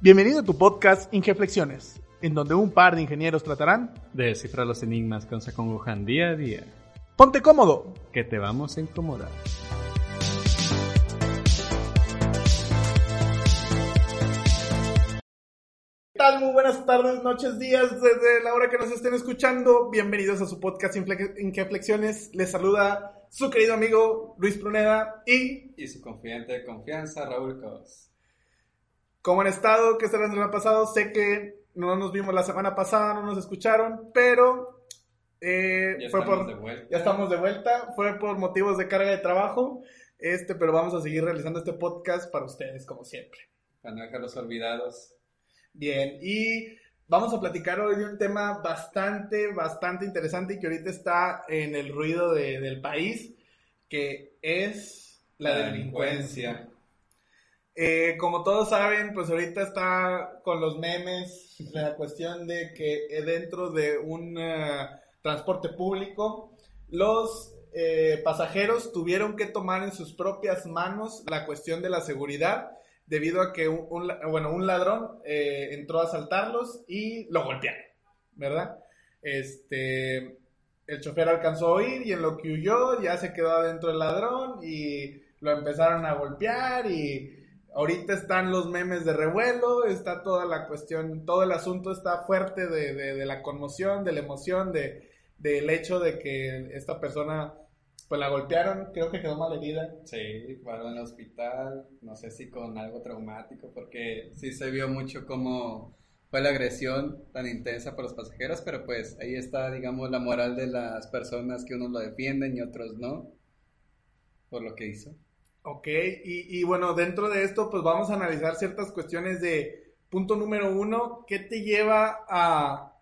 Bienvenido a tu podcast Ingeflexiones, en donde un par de ingenieros tratarán de descifrar los enigmas que nos acongojan día a día. Ponte cómodo, que te vamos a incomodar. ¿Qué tal? Muy buenas tardes, noches, días, desde la hora que nos estén escuchando. Bienvenidos a su podcast Ingeflexiones. Les saluda su querido amigo Luis Pruneda y... Y su confidente de confianza, Raúl Cos. ¿Cómo han estado? ¿Qué estarán el semana pasado? Sé que no nos vimos la semana pasada, no nos escucharon, pero eh, ya fue estamos por, de vuelta. ya estamos de vuelta, fue por motivos de carga de trabajo, este, pero vamos a seguir realizando este podcast para ustedes como siempre. Para no dejarlos olvidados. Bien, y vamos a platicar hoy de un tema bastante, bastante interesante y que ahorita está en el ruido de, del país, que es la, delincuencia. Eh, como todos saben, pues ahorita está con los memes la cuestión de que eh, dentro de un eh, transporte público, los pasajeros tuvieron que tomar en sus propias manos la cuestión de la seguridad debido a que un, bueno, un ladrón entró a asaltarlos y lo golpearon, ¿verdad? Este, el chofer alcanzó a oír y en lo que huyó ya se quedó adentro el ladrón y lo empezaron a golpear y ahorita están los memes de revuelo, está toda la cuestión, todo el asunto está fuerte de, la conmoción, de la emoción, de, del hecho de que esta persona, pues la golpearon, creo que quedó mal herida. Sí, fueron al hospital, no sé si con algo traumático, porque sí se vio mucho cómo fue la agresión tan intensa por los pasajeros, pero pues ahí está, digamos, la moral de las personas que unos lo defienden y otros no, por lo que hizo. Ok, y, bueno, dentro de esto, pues vamos a analizar ciertas cuestiones de punto número uno, ¿qué te lleva a,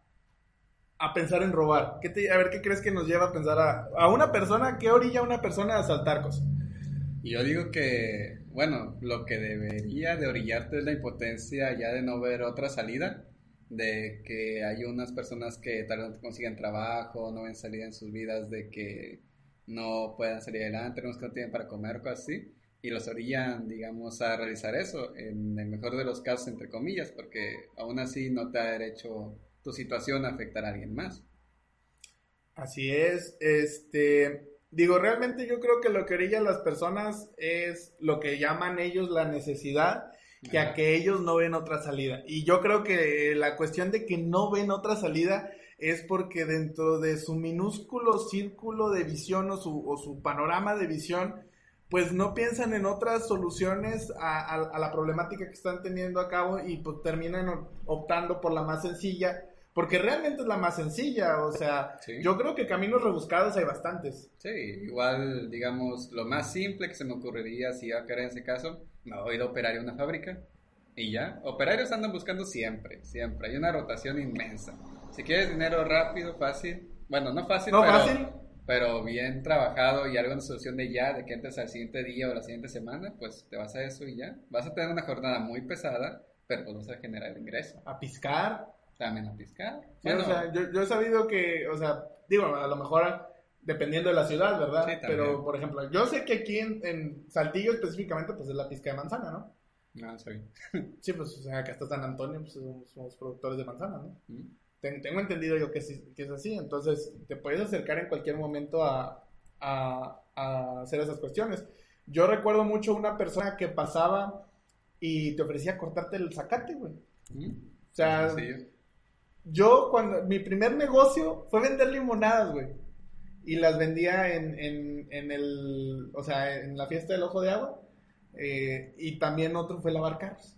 a pensar en robar? ¿Qué te, a ver, ¿qué crees que nos lleva a pensar a, a una persona? ¿Qué orilla a una persona a asaltar cosas? Yo digo que, bueno, lo que debería de orillarte es la impotencia ya de no ver otra salida, de que hay unas personas que tal vez no consiguen trabajo, no ven salida en sus vidas, de que no puedan salir adelante, no tienen para comer cosas así, y los orillan, digamos, a realizar eso, en el mejor de los casos, entre comillas, porque aún así no te ha derecho tu situación a afectar a alguien más. Así es, este, digo, realmente yo creo que lo que orillan las personas es lo que llaman ellos la necesidad, que a que ellos no ven otra salida. Y yo creo que la cuestión de que no ven otra salida es porque dentro de su minúsculo círculo de visión o su, o su panorama de visión, pues no piensan en otras soluciones a, la problemática que están teniendo a cabo y pues terminan optando por la más sencilla, porque realmente es la más sencilla, o sea, yo creo que caminos rebuscados hay bastantes. Sí, igual, digamos, lo más simple que se me ocurriría si caer en ese caso, me voy a operar en una fábrica y ya, operarios andan buscando siempre, siempre, hay una rotación inmensa. Si quieres dinero rápido, fácil, bueno, no fácil, no fácil, pero bien trabajado y algo en solución de ya, de que entres al siguiente día o la siguiente semana, pues te vas a eso y ya. Vas a tener una jornada muy pesada, pero pues vas a generar ingreso. A piscar. También a piscar. o sea, yo, he sabido que, o sea, digo, a lo mejor dependiendo de la ciudad, ¿verdad? Sí, pero, por ejemplo, yo sé que aquí en, Saltillo específicamente, pues es la pizca de manzana, ¿no? No, soy. sí, pues, o sea, acá está San Antonio, pues somos, productores de manzana, ¿no? Mm tengo entendido yo que, que, es así, entonces te puedes acercar en cualquier momento a, hacer esas cuestiones. Yo recuerdo mucho una persona que pasaba y te ofrecía cortarte el zacate, güey. Mm. O sea, yo cuando mi primer negocio fue vender limonadas, güey. Y las vendía en, en, el, o sea, en la fiesta del ojo de agua. Eh, y también otro fue lavar carros.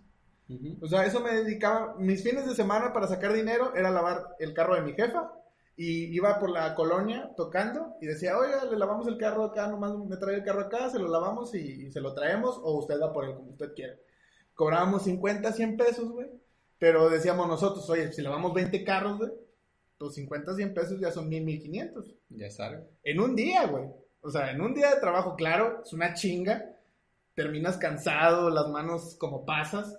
O sea, eso me dedicaba, mis fines de semana para sacar dinero era lavar el carro de mi jefa y iba por la colonia tocando y decía, oye, le lavamos el carro acá, nomás me trae el carro acá, se lo lavamos y, se lo traemos o usted va por él como usted quiera. Cobrábamos 50, 100 pesos, güey, pero decíamos nosotros, oye, si lavamos 20 carros, güey, los 50, 100 pesos ya son 1000, 1500. Ya sale. En un día, güey. O sea, en un día de trabajo, claro, es una chinga. Terminas cansado, las manos como pasas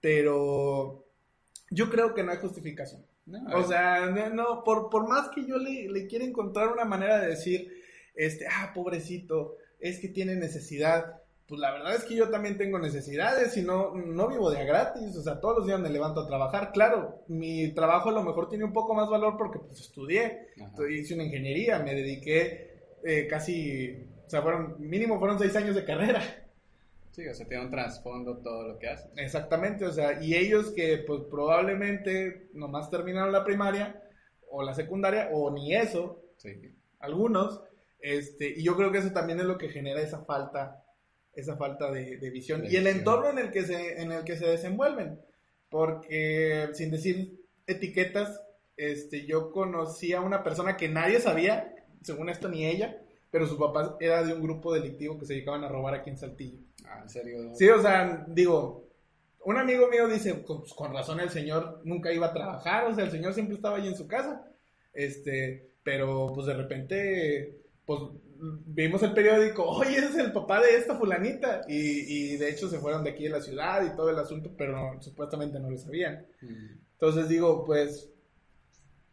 pero yo creo que no hay justificación. o sea, no, por, por, más que yo le, le quiera encontrar una manera de decir, este, ah, pobrecito, es que tiene necesidad, pues la verdad es que yo también tengo necesidades y no, no vivo de a gratis, o sea, todos los días me levanto a trabajar. Claro, mi trabajo a lo mejor tiene un poco más valor porque pues estudié, Ajá. hice una ingeniería, me dediqué eh, casi, o sea, fueron, mínimo fueron seis años de carrera. Sí, o sea, tiene un trasfondo todo lo que hace. Exactamente, o sea, y ellos que pues probablemente nomás terminaron la primaria o la secundaria o ni eso, Sí. algunos, este, y yo creo que eso también es lo que genera esa falta, esa falta de, de visión De y el entorno en el que se, en el que se desenvuelven, porque sin decir etiquetas, este, yo conocí a una persona que nadie sabía, según esto ni ella, pero su papá era de un grupo delictivo que se dedicaban a robar aquí en Saltillo. Ah, en serio. Sí, o sea, digo, un amigo mío dice, con, pues, con razón el señor nunca iba a trabajar, o sea, el señor siempre estaba ahí en su casa, este, pero pues de repente, pues vimos el periódico, oye, ese es el papá de esta fulanita, y, y de hecho se fueron de aquí de la ciudad y todo el asunto, pero no, supuestamente no lo sabían. Mm. Entonces digo, pues,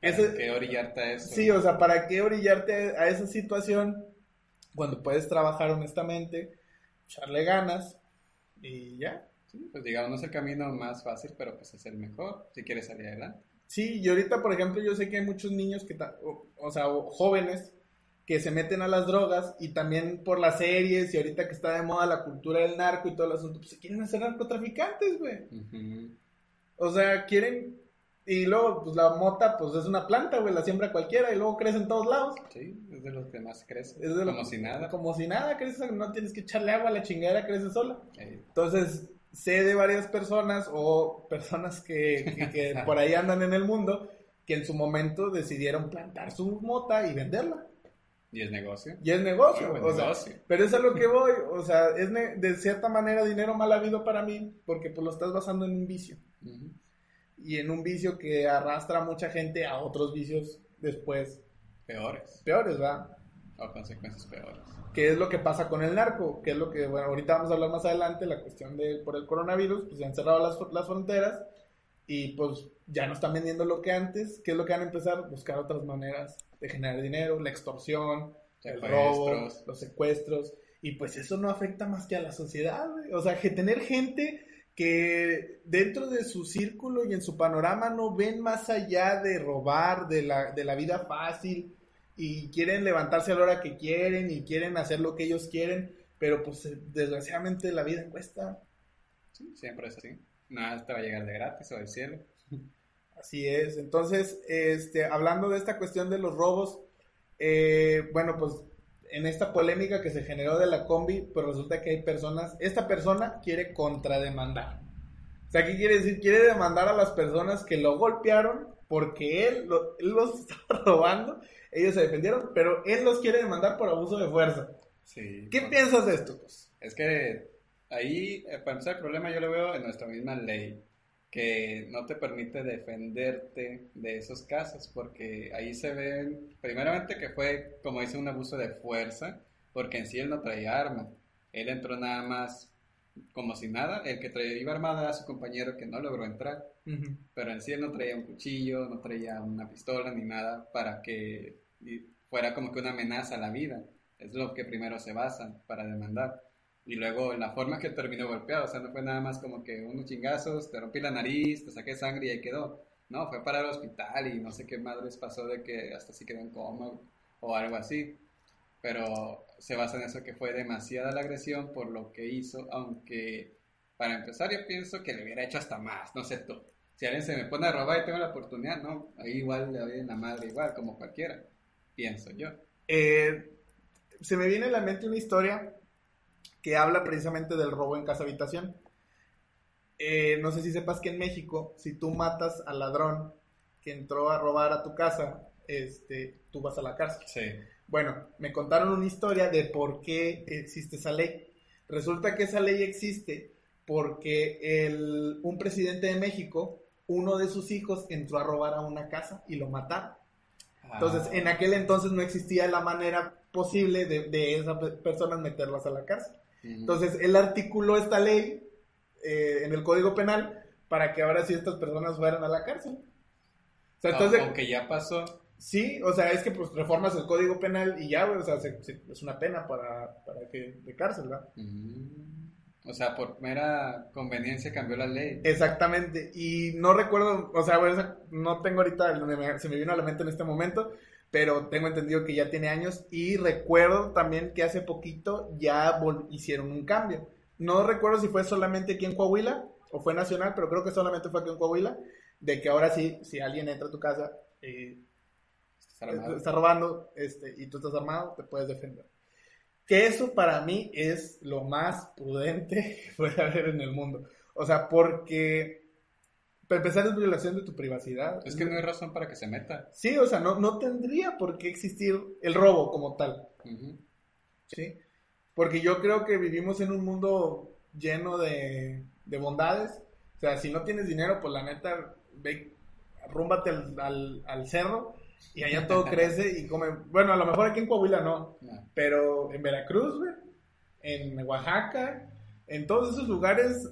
ese- ¿Qué orillarte a eso? Sí, o sea, ¿para qué orillarte a esa situación cuando puedes trabajar honestamente, echarle ganas y ya? Sí, pues digamos, no es el camino más fácil, pero pues es el mejor si quieres salir adelante. Sí, y ahorita, por ejemplo, yo sé que hay muchos niños que, o, o sea, o jóvenes que se meten a las drogas y también por las series y ahorita que está de moda la cultura del narco y todo el asunto, pues se quieren hacer narcotraficantes, güey. Ujú. O sea, quieren... Y luego, pues la mota, pues es una planta, güey, la siembra cualquiera y luego crece en todos lados. Sí, es de los que más crece. Es de lo- Como si nada. Como si nada, crece, no tienes que echarle agua a la chingadera, crece sola. Entonces, sé de varias personas o personas que, que- que por ahí andan en el mundo que en su momento decidieron plantar su mota y venderla. y es negocio. Y es negocio, Buen o sea, negocio. pero es a lo que voy, o sea, es de cierta manera dinero mal habido para mí porque pues lo estás basando en un vicio Ujú. Y en un vicio que arrastra a mucha gente a otros vicios después Peores. peores, ¿va? O consecuencias peores. ¿Qué es lo que pasa con el narco? ¿Qué es lo que, bueno, ahorita vamos a hablar más adelante, la cuestión de por el coronavirus, pues se han cerrado las, las fronteras y pues ya no están vendiendo lo que antes. ¿Qué es lo que van a empezar? Buscar otras maneras de generar dinero, la extorsión, el robo, los secuestros. Y pues eso no afecta más que a la sociedad, güey. O sea, que tener gente que dentro de su círculo y en su panorama no ven más allá de robar, de la, de la vida fácil, y quieren levantarse a la hora que quieren y quieren hacer lo que ellos quieren, pero pues desgraciadamente la vida cuesta. Sí, siempre es así. Nada te va a llegar de gratis o del cielo. Así es. Entonces, este, hablando de esta cuestión de los robos, eh, bueno, pues en esta polémica que se generó de la combi, pues resulta que hay personas, esta persona quiere contrademandar. O sea, ¿qué quiere decir? Quiere demandar a las personas que lo golpearon porque él, lo- él los estaba robando, ellos se defendieron, pero él los quiere demandar por abuso de fuerza. Sí. ¿Qué No. piensas de esto? Pues? Es que ahí, eh, para empezar, el problema yo lo veo en nuestra misma ley, que no te permite defenderte de esos casos, porque ahí se ven, primeramente que fue, como dice, un abuso de fuerza, porque en sí él no traía arma, él entró nada más como si nada, el que traía, iba armada era su compañero que no logró entrar, pero en sí él no traía un cuchillo, no traía una pistola ni nada para que fuera como que una amenaza a la vida. Es lo que primero se basan para demandar. Y luego en la forma que terminó golpeado, o sea, no fue nada más como que unos chingazos, te rompí la nariz, te saqué sangre y ahí quedó. No, fue para el hospital y no sé qué madres pasó de que hasta sí quedó en coma o algo así. Pero se basa en eso que fue demasiada la agresión por lo que hizo, aunque para empezar yo pienso que le hubiera hecho hasta más, no sé tú. Si alguien se me pone a robar y tengo la oportunidad, no, ahí igual le doy en la madre igual, como cualquiera, pienso yo. Eh, se me viene a la mente una historia que habla precisamente del robo en casa habitación. Eh, no sé si sepas que en México, si tú matas al ladrón que entró a robar a tu casa, este, tú vas a la cárcel. Sí. Bueno, me contaron una historia de por qué existe esa ley. Resulta que esa ley existe porque el, un presidente de México, uno de sus hijos entró a robar a una casa y lo mataron. Entonces, Ah, en aquel entonces no existía la manera posible de, de esas pe- personas meterlas a la cárcel. Entonces, él articuló esta ley eh, en el Código Penal para que ahora sí estas personas fueran a la cárcel. O sea, entonces, aunque ya pasó, Sí, o sea, es que pues reformas el código penal y ya, o sea, se- se- es una pena para, para que de cárcel, ¿verdad? O sea, por mera conveniencia cambió la ley. Exactamente, y no recuerdo, o sea, esa- no tengo ahorita, se me vino a la mente en este momento, pero tengo entendido que ya tiene años y recuerdo también que hace poquito ya hicieron un cambio. No recuerdo si fue solamente aquí en Coahuila o fue nacional, pero creo que solamente fue aquí en Coahuila, de que ahora sí, si alguien entra a tu casa, eh, está robando este, y tú estás armado, te puedes defender. Que eso para mí es lo más prudente que puede haber en el mundo. O sea, porque para empezar es violación de tu privacidad. Es que no hay razón para que se meta. Sí, o sea, no, no tendría por qué existir el robo como tal. ¿sí? Porque yo creo que vivimos en un mundo lleno de, de bondades. O sea, si no tienes dinero, pues la neta, ve, arrúmbate al, al, al cerro y allá todo crece y come. Bueno, a lo mejor aquí en Coahuila no, No. pero en Veracruz, güey, en Oaxaca, en todos esos lugares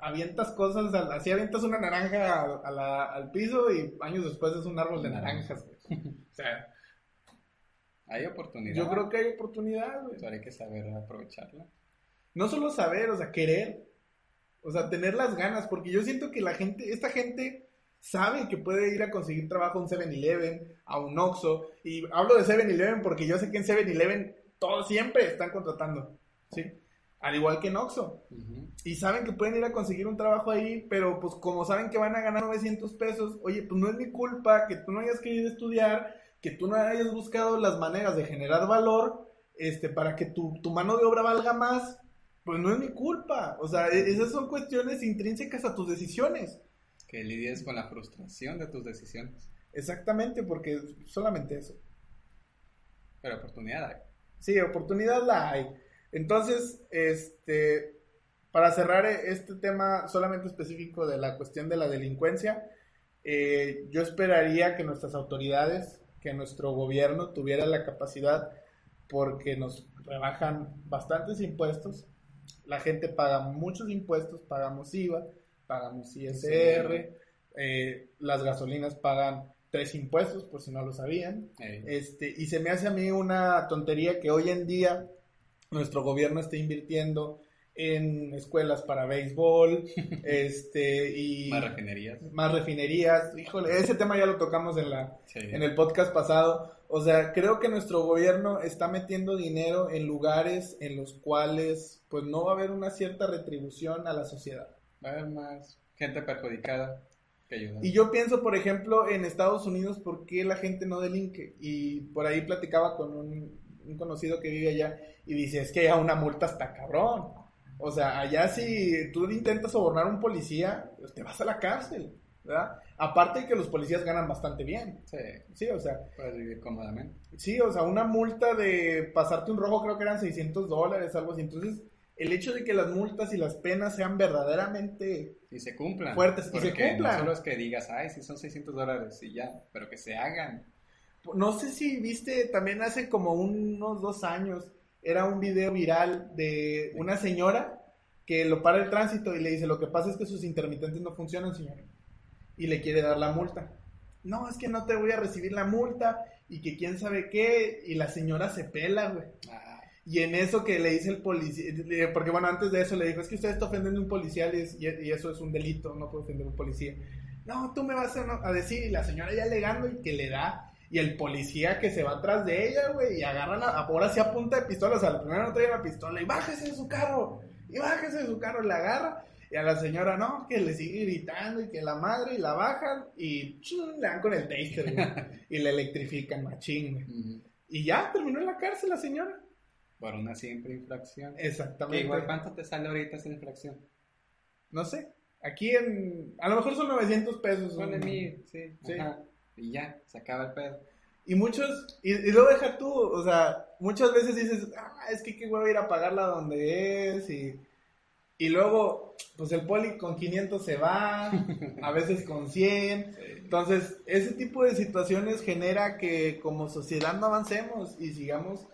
avientas cosas, así avientas una naranja a- a la- al piso y años después es un árbol de naranjas, güey. O sea, Hay oportunidad. yo creo que hay oportunidad, güey. Pero hay que saber aprovecharla. No solo saber, o sea, querer, o sea, tener las ganas, porque yo siento que la gente, esta gente sabe que puede ir a conseguir trabajo a un 7-Eleven, a un Oxxo, y hablo de 7-Eleven porque yo sé que en 7-Eleven todos siempre están contratando, ¿sí? Al igual que en Oxxo. Y saben que pueden ir a conseguir un trabajo ahí, pero pues como saben que van a ganar 900 pesos, oye, pues no es mi culpa que tú no hayas querido estudiar, que tú no hayas buscado las maneras de generar valor, este, para que tu, tu mano de obra valga más, pues no es mi culpa. O sea, e- esas son cuestiones intrínsecas a tus decisiones. Que lidies con la frustración de tus decisiones. Exactamente, porque solamente eso. Pero oportunidad hay. Sí, oportunidad la hay. Entonces, este, para cerrar este tema solamente específico de la cuestión de la delincuencia, eh, yo esperaría que nuestras autoridades, que nuestro gobierno tuviera la capacidad, porque nos rebajan bastantes impuestos, la gente paga muchos impuestos, pagamos IVA, pagamos ISR, eh, las gasolinas pagan tres impuestos, por si no lo sabían. Este, y se me hace a mí una tontería que hoy en día nuestro gobierno esté invirtiendo en escuelas para béisbol, este, y Más refinerías. más refinerías. Híjole, ese tema ya lo tocamos en la, Sí. en el podcast pasado. O sea, creo que nuestro gobierno está metiendo dinero en lugares en los cuales pues no va a haber una cierta retribución a la sociedad. Va a haber más gente perjudicada que ayuda. Y yo pienso, por ejemplo, en Estados Unidos, ¿por qué la gente no delinque? Y por ahí platicaba con un, un conocido que vive allá y dice, es que ya una multa está cabrón. O sea, allá si tú intentas sobornar a un policía, pues te vas a la cárcel, ¿verdad? Aparte de que los policías ganan bastante bien. Sí, Sí, o sea, puedes vivir cómodamente. sí, o sea, una multa de pasarte un rojo creo que eran 600 dólares, algo así. Entonces, el hecho de que las multas y las penas sean verdaderamente Y se cumplan. Fuertes, y se cumplan. No solo es que digas, ay, sí son 600 dólares y ya, pero que se hagan. No sé si viste también hace como unos dos años, era un video viral de una señora que lo para el tránsito y le dice, lo que pasa es que sus intermitentes no funcionan, señora. Y le quiere dar la multa. No, es que no te voy a recibir la multa y que quién sabe qué. Y la señora se pela, güey. Ay, Y en eso que le dice el policía, porque bueno, antes de eso le dijo, es que usted está ofendiendo a un policía y, es- y eso es un delito, no puede ofender a un policía. No, tú me vas a, a decir, y la señora ya alegando y que le da, y el policía que se va atrás de ella, güey, y agarran, a, ahora sí a punta de pistola, o sea, la primera no traía la pistola, y bájese de su carro, y bájese de su carro, la agarra, y a la señora no, que le sigue gritando, y que la madre, y la bajan, y chum, le dan con el taser, güey, y le electrifican machín, güey. Y ya, terminó en la cárcel la señora. Por una simple infracción. Que Exactamente. igual, ¿cuánto te sale ahorita esa infracción? No sé. Aquí en. A lo mejor son 900 pesos. Ponle un- mil, sí. Sí. Ajá. Y ya, se acaba el pedo. Y muchos. Y, y luego deja tú. O sea, muchas veces dices. Ah, es que qué huevo ir a pagarla donde es. Y, y luego, pues el poli con 500 se va. a veces con 100. Sí. Entonces, ese tipo de situaciones genera que como sociedad no avancemos y sigamos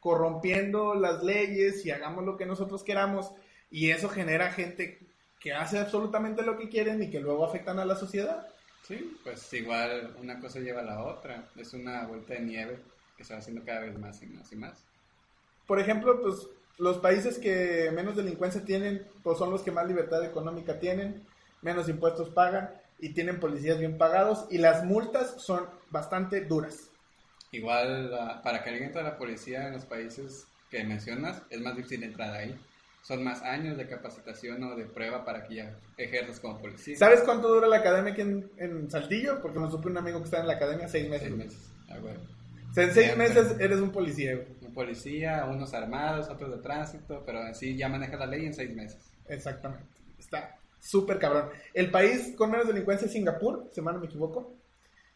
corrompiendo las leyes y hagamos lo que nosotros queramos. Y eso genera gente que hace absolutamente lo que quieren y que luego afectan a la sociedad. Sí, pues igual una cosa lleva a la otra. Es una vuelta de nieve que se va haciendo cada vez más y más y más. Por ejemplo, pues los países que menos delincuencia tienen, pues son los que más libertad económica tienen, menos impuestos pagan y tienen policías bien pagados y las multas son bastante duras. Igual la- para que alguien entre a la policía en los países que mencionas es más difícil entrar ahí. Son más años de capacitación o de prueba para que ya ejerzas como policía. ¿Sabes cuánto dura la academia aquí en, en Saltillo? Porque me supe un amigo que está en la academia seis meses. Seis meses. Ah, bueno. O sea, en seis Siempre. meses eres un policía, güey. Un policía, unos armados, otros de tránsito, pero así ya maneja la ley en seis meses. Exactamente. Está súper cabrón. El país con menos delincuencia es Singapur, si mal no me equivoco.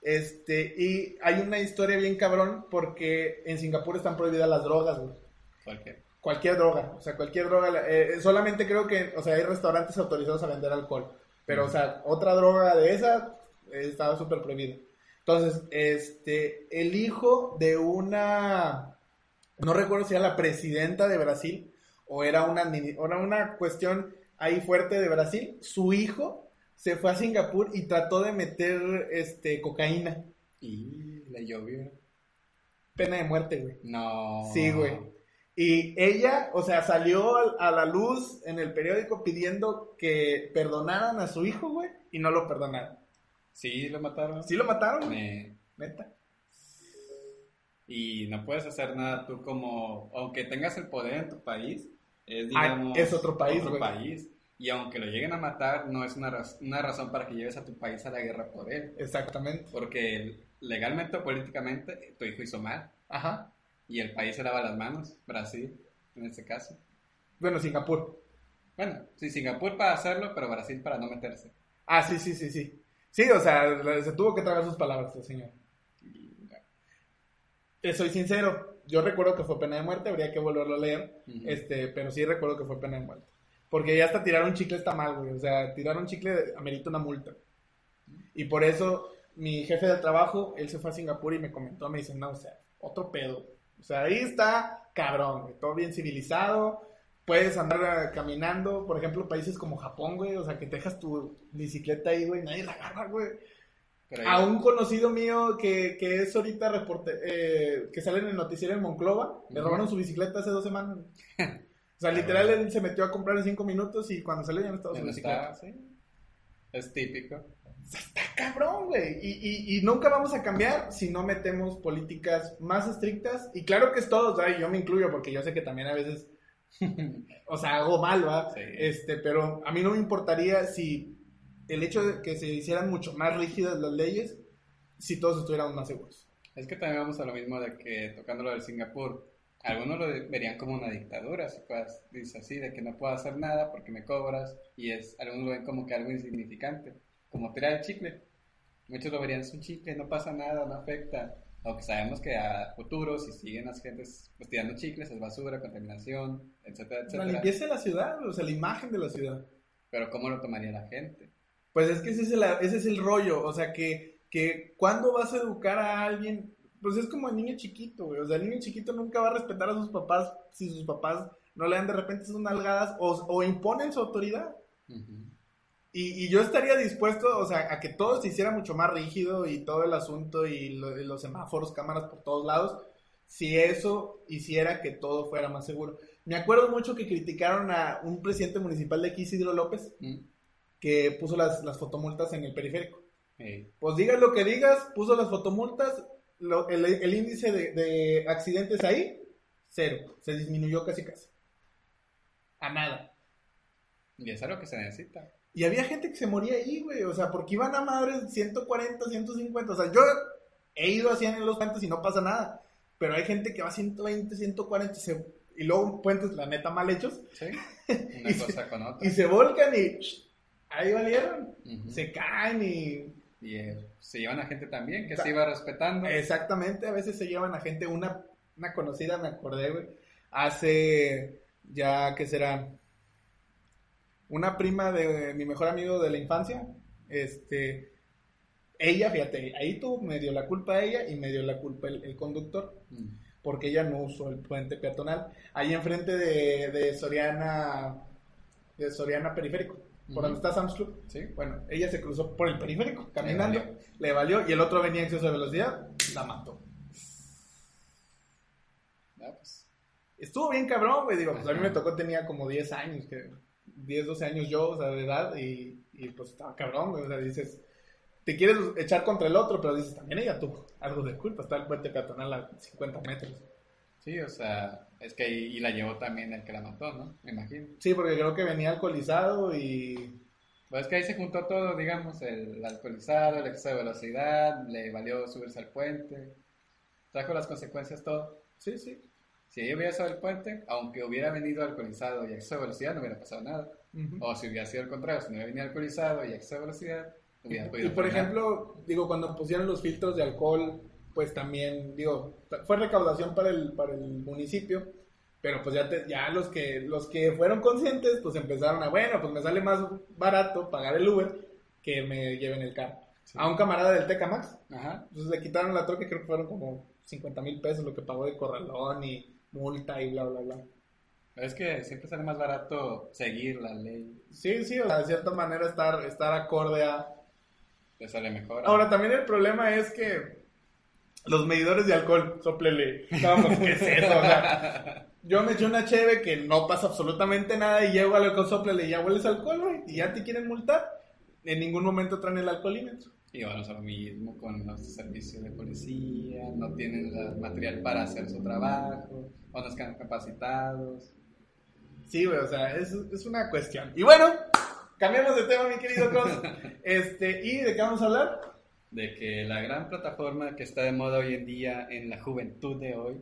Este, y hay una historia bien cabrón porque en Singapur están prohibidas las drogas, güey. Cualquier. Cualquier droga, o sea, cualquier droga. eh, solamente creo que, o sea, hay restaurantes autorizados a vender alcohol. Pero, o sea, otra droga de esa eh, estaba súper prohibida. Entonces, este, el hijo de una, no recuerdo si era la presidenta de Brasil o era una, era una cuestión ahí fuerte de Brasil, su hijo se fue a Singapur y trató de meter, este, cocaína. Y le llovió. Pena de muerte, güey. No. Sí, güey. Y ella, o sea, salió al- a la luz en el periódico pidiendo que perdonaran a su hijo, güey, y no lo perdonaron. Sí, lo mataron. Sí lo mataron, Eh, neta. y no puedes hacer nada tú como, aunque tengas el poder en tu país, es Ah, digamos es otro país, otro güey. país. Y aunque lo lleguen a matar, no es una, raz- una razón para que lleves a tu país a la guerra por él. Exactamente. Porque legalmente o políticamente tu hijo hizo mal. Ajá. Y el país se lava las manos, Brasil, en este caso. Bueno, Singapur. Bueno, sí, Singapur para hacerlo, pero Brasil para no meterse. Ah, sí, sí, sí, sí. Sí, o sea, se tuvo que tragar sus palabras el señor. Y, soy sincero, yo recuerdo que fue pena de muerte, habría que volverlo a leer, este, pero sí recuerdo que fue pena de muerte. Porque ya hasta tirar un chicle está mal, güey. O sea, tirar un chicle amerita una multa. Y por eso mi jefe de trabajo, él se fue a Singapur y me comentó, me dice, no, o sea, otro pedo. O sea, ahí está cabrón, güey. Todo bien civilizado. Puedes andar eh, caminando, por ejemplo, países como Japón, güey. O sea, que te dejas tu bicicleta ahí, güey. Nadie la agarra, güey. Pero A un conocido mío que, que es ahorita reporte, eh, que sale en el noticiero en Monclova, le Ujú. robaron su bicicleta hace dos semanas. O sea, literal, él se metió a comprar en cinco minutos y cuando salió ya no estaba su bicicleta. sí. Es típico. Está cabrón, güey. Y, y, y nunca vamos a cambiar si no metemos políticas más estrictas. Y claro que es todo, o sea, yo me incluyo porque yo sé que también a veces, o sea, hago mal, ¿va? Sí. Este, pero a mí no me importaría si el hecho de que se hicieran mucho más rígidas las leyes, si todos estuviéramos más seguros. Es que también vamos a lo mismo de que, tocando lo del Singapur, algunos lo verían como una dictadura, si puedas, dice así, de que no puedo hacer nada porque me cobras, y es, algunos lo ven como que algo insignificante, como tirar el chicle. Muchos lo verían, es un chicle, no pasa nada, no afecta. Aunque sabemos que a futuro, si siguen las gentes pues, tirando chicles, es basura, contaminación, etcétera, La etcétera. limpieza de la ciudad, o sea, la imagen de la ciudad. Pero ¿cómo lo tomaría la gente? Pues es que ese es el, ese es el rollo, o sea, que, que cuando vas a educar a alguien, pues es como el niño chiquito, güey, o sea, el niño chiquito nunca va a respetar a sus papás si sus papás no le dan de repente sus nalgadas o, o imponen su autoridad. Ujú. Y, y yo estaría dispuesto, o sea, a que todo se hiciera mucho más rígido y todo el asunto y, lo- y los semáforos, cámaras por todos lados, si eso hiciera que todo fuera más seguro. Me acuerdo mucho que criticaron a un presidente municipal de aquí, Isidro López, Mm. que puso las, las fotomultas en el periférico. Pues digas lo que digas, puso las fotomultas, lo- el, el índice de, de accidentes ahí, cero. Se disminuyó casi casi. A nada. y es algo que se necesita. Y había gente que se moría ahí, güey. O sea, porque iban a madres 140, 150. O sea, yo he ido así en los puentes y no pasa nada. Pero hay gente que va a 120, 140 se- y luego puentes, la neta, mal hechos. ¿Sí? Una Y se- cosa con otra. Y se volcan y ahí valieron. Se caen y Y eh, se llevan a gente también que se iba respetando. Exactamente, a veces se llevan a gente, una, una conocida, me acordé, güey, hace ya, ¿qué será? Una prima de mi mejor amigo de la infancia, este, ella, fíjate, ahí tuvo medio la culpa ella y medio la culpa el, el conductor, Mm. porque ella no usó el puente peatonal, ahí enfrente de, de Soriana, de Soriana Periférico. por donde está Sam's Club. Sí. Bueno, ella se cruzó por el periférico, caminando, valió. le valió, y el otro venía en exceso de velocidad, la mató. Ah, pues, Estuvo bien cabrón, güey, digo, pues a mí me tocó, tenía como 10 años, que 10, 12 años yo, o sea, de edad, y, y pues estaba cabrón, güey, o sea, dices, te quieres echar contra el otro, pero dices, también ella tuvo algo de culpa, está el puente peatonal a 50 metros. sí, o sea, es que ahí y la llevó también el que la mató, ¿no? Me imagino. Sí, porque creo que venía alcoholizado y... Pues es que ahí se juntó todo, digamos, el alcoholizado, el exceso de velocidad, le valió subirse al puente, trajo las consecuencias todo. Sí, sí. Si ella hubiera estado el puente, aunque hubiera venido alcoholizado y exceso de velocidad, no hubiera pasado nada. Ujú. O si hubiera sido al contrario, si no hubiera venido alcoholizado y exceso de velocidad, hubiera Y podido por frenar. ejemplo, digo, cuando pusieron los filtros de alcohol, pues también, digo, fue recaudación para el, para el municipio, pero pues ya, te- ya los, que, los que fueron conscientes, pues empezaron a, bueno, pues me sale más barato pagar el Uber que me lleven el carro. Sí. A un camarada del Tecamax, Ajá. entonces le quitaron la troca, creo que fueron como 50 mil pesos lo que pagó de corralón y multa y bla, bla, bla. Es que siempre sale más barato seguir la ley, Sí, sí, o sea, de cierta manera estar, estar acorde a, te sale mejor. Ahora, también el problema es que los medidores de alcohol, soplele. Vamos, ¿qué es eso? O sea, yo me eché una cheve que no pasa absolutamente nada y llego al alcohol, soplele y ya hueles alcohol, güey, y ya te quieren multar. En ningún momento traen el alcoholímetro. Y bueno, es lo mismo con los servicios de policía, no tienen el material para hacer su trabajo, o no están capacitados. Sí, güey, o sea, es, es una cuestión. Y bueno, cambiamos de tema, mi querido Cross. Este, ¿y de qué vamos a hablar? De que la gran plataforma que está de moda hoy en día en la juventud de hoy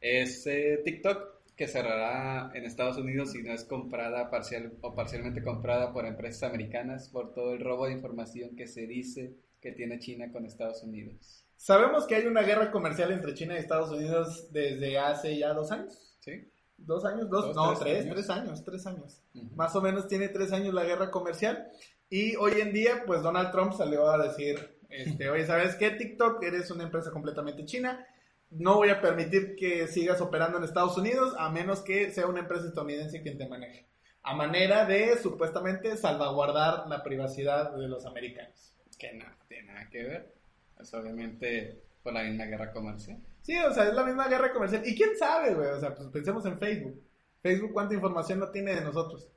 es eh, TikTok, que cerrará en Estados Unidos si no es comprada parcial o parcialmente comprada por empresas americanas por todo el robo de información que se dice que tiene China con Estados Unidos. Sabemos que hay una guerra comercial entre China y Estados Unidos desde hace ya dos años. ¿Sí? ¿Dos años? Dos, Dos, no, tres tres, años. tres años, tres años. Ujú. Más o menos tiene tres años la guerra comercial. Y hoy en día, pues Donald Trump salió a decir, este, oye, ¿sabes qué? TikTok, eres una empresa completamente china. No voy a permitir que sigas operando en Estados Unidos a menos que sea una empresa estadounidense quien te maneje. A manera de, supuestamente, salvaguardar la privacidad de los americanos. Que no tiene nada que ver. Es obviamente por la misma guerra comercial. Sí, o sea, es la misma guerra comercial. ¿Y quién sabe, güey? O sea, pues pensemos en Facebook. Facebook, ¿cuánta información no tiene de nosotros?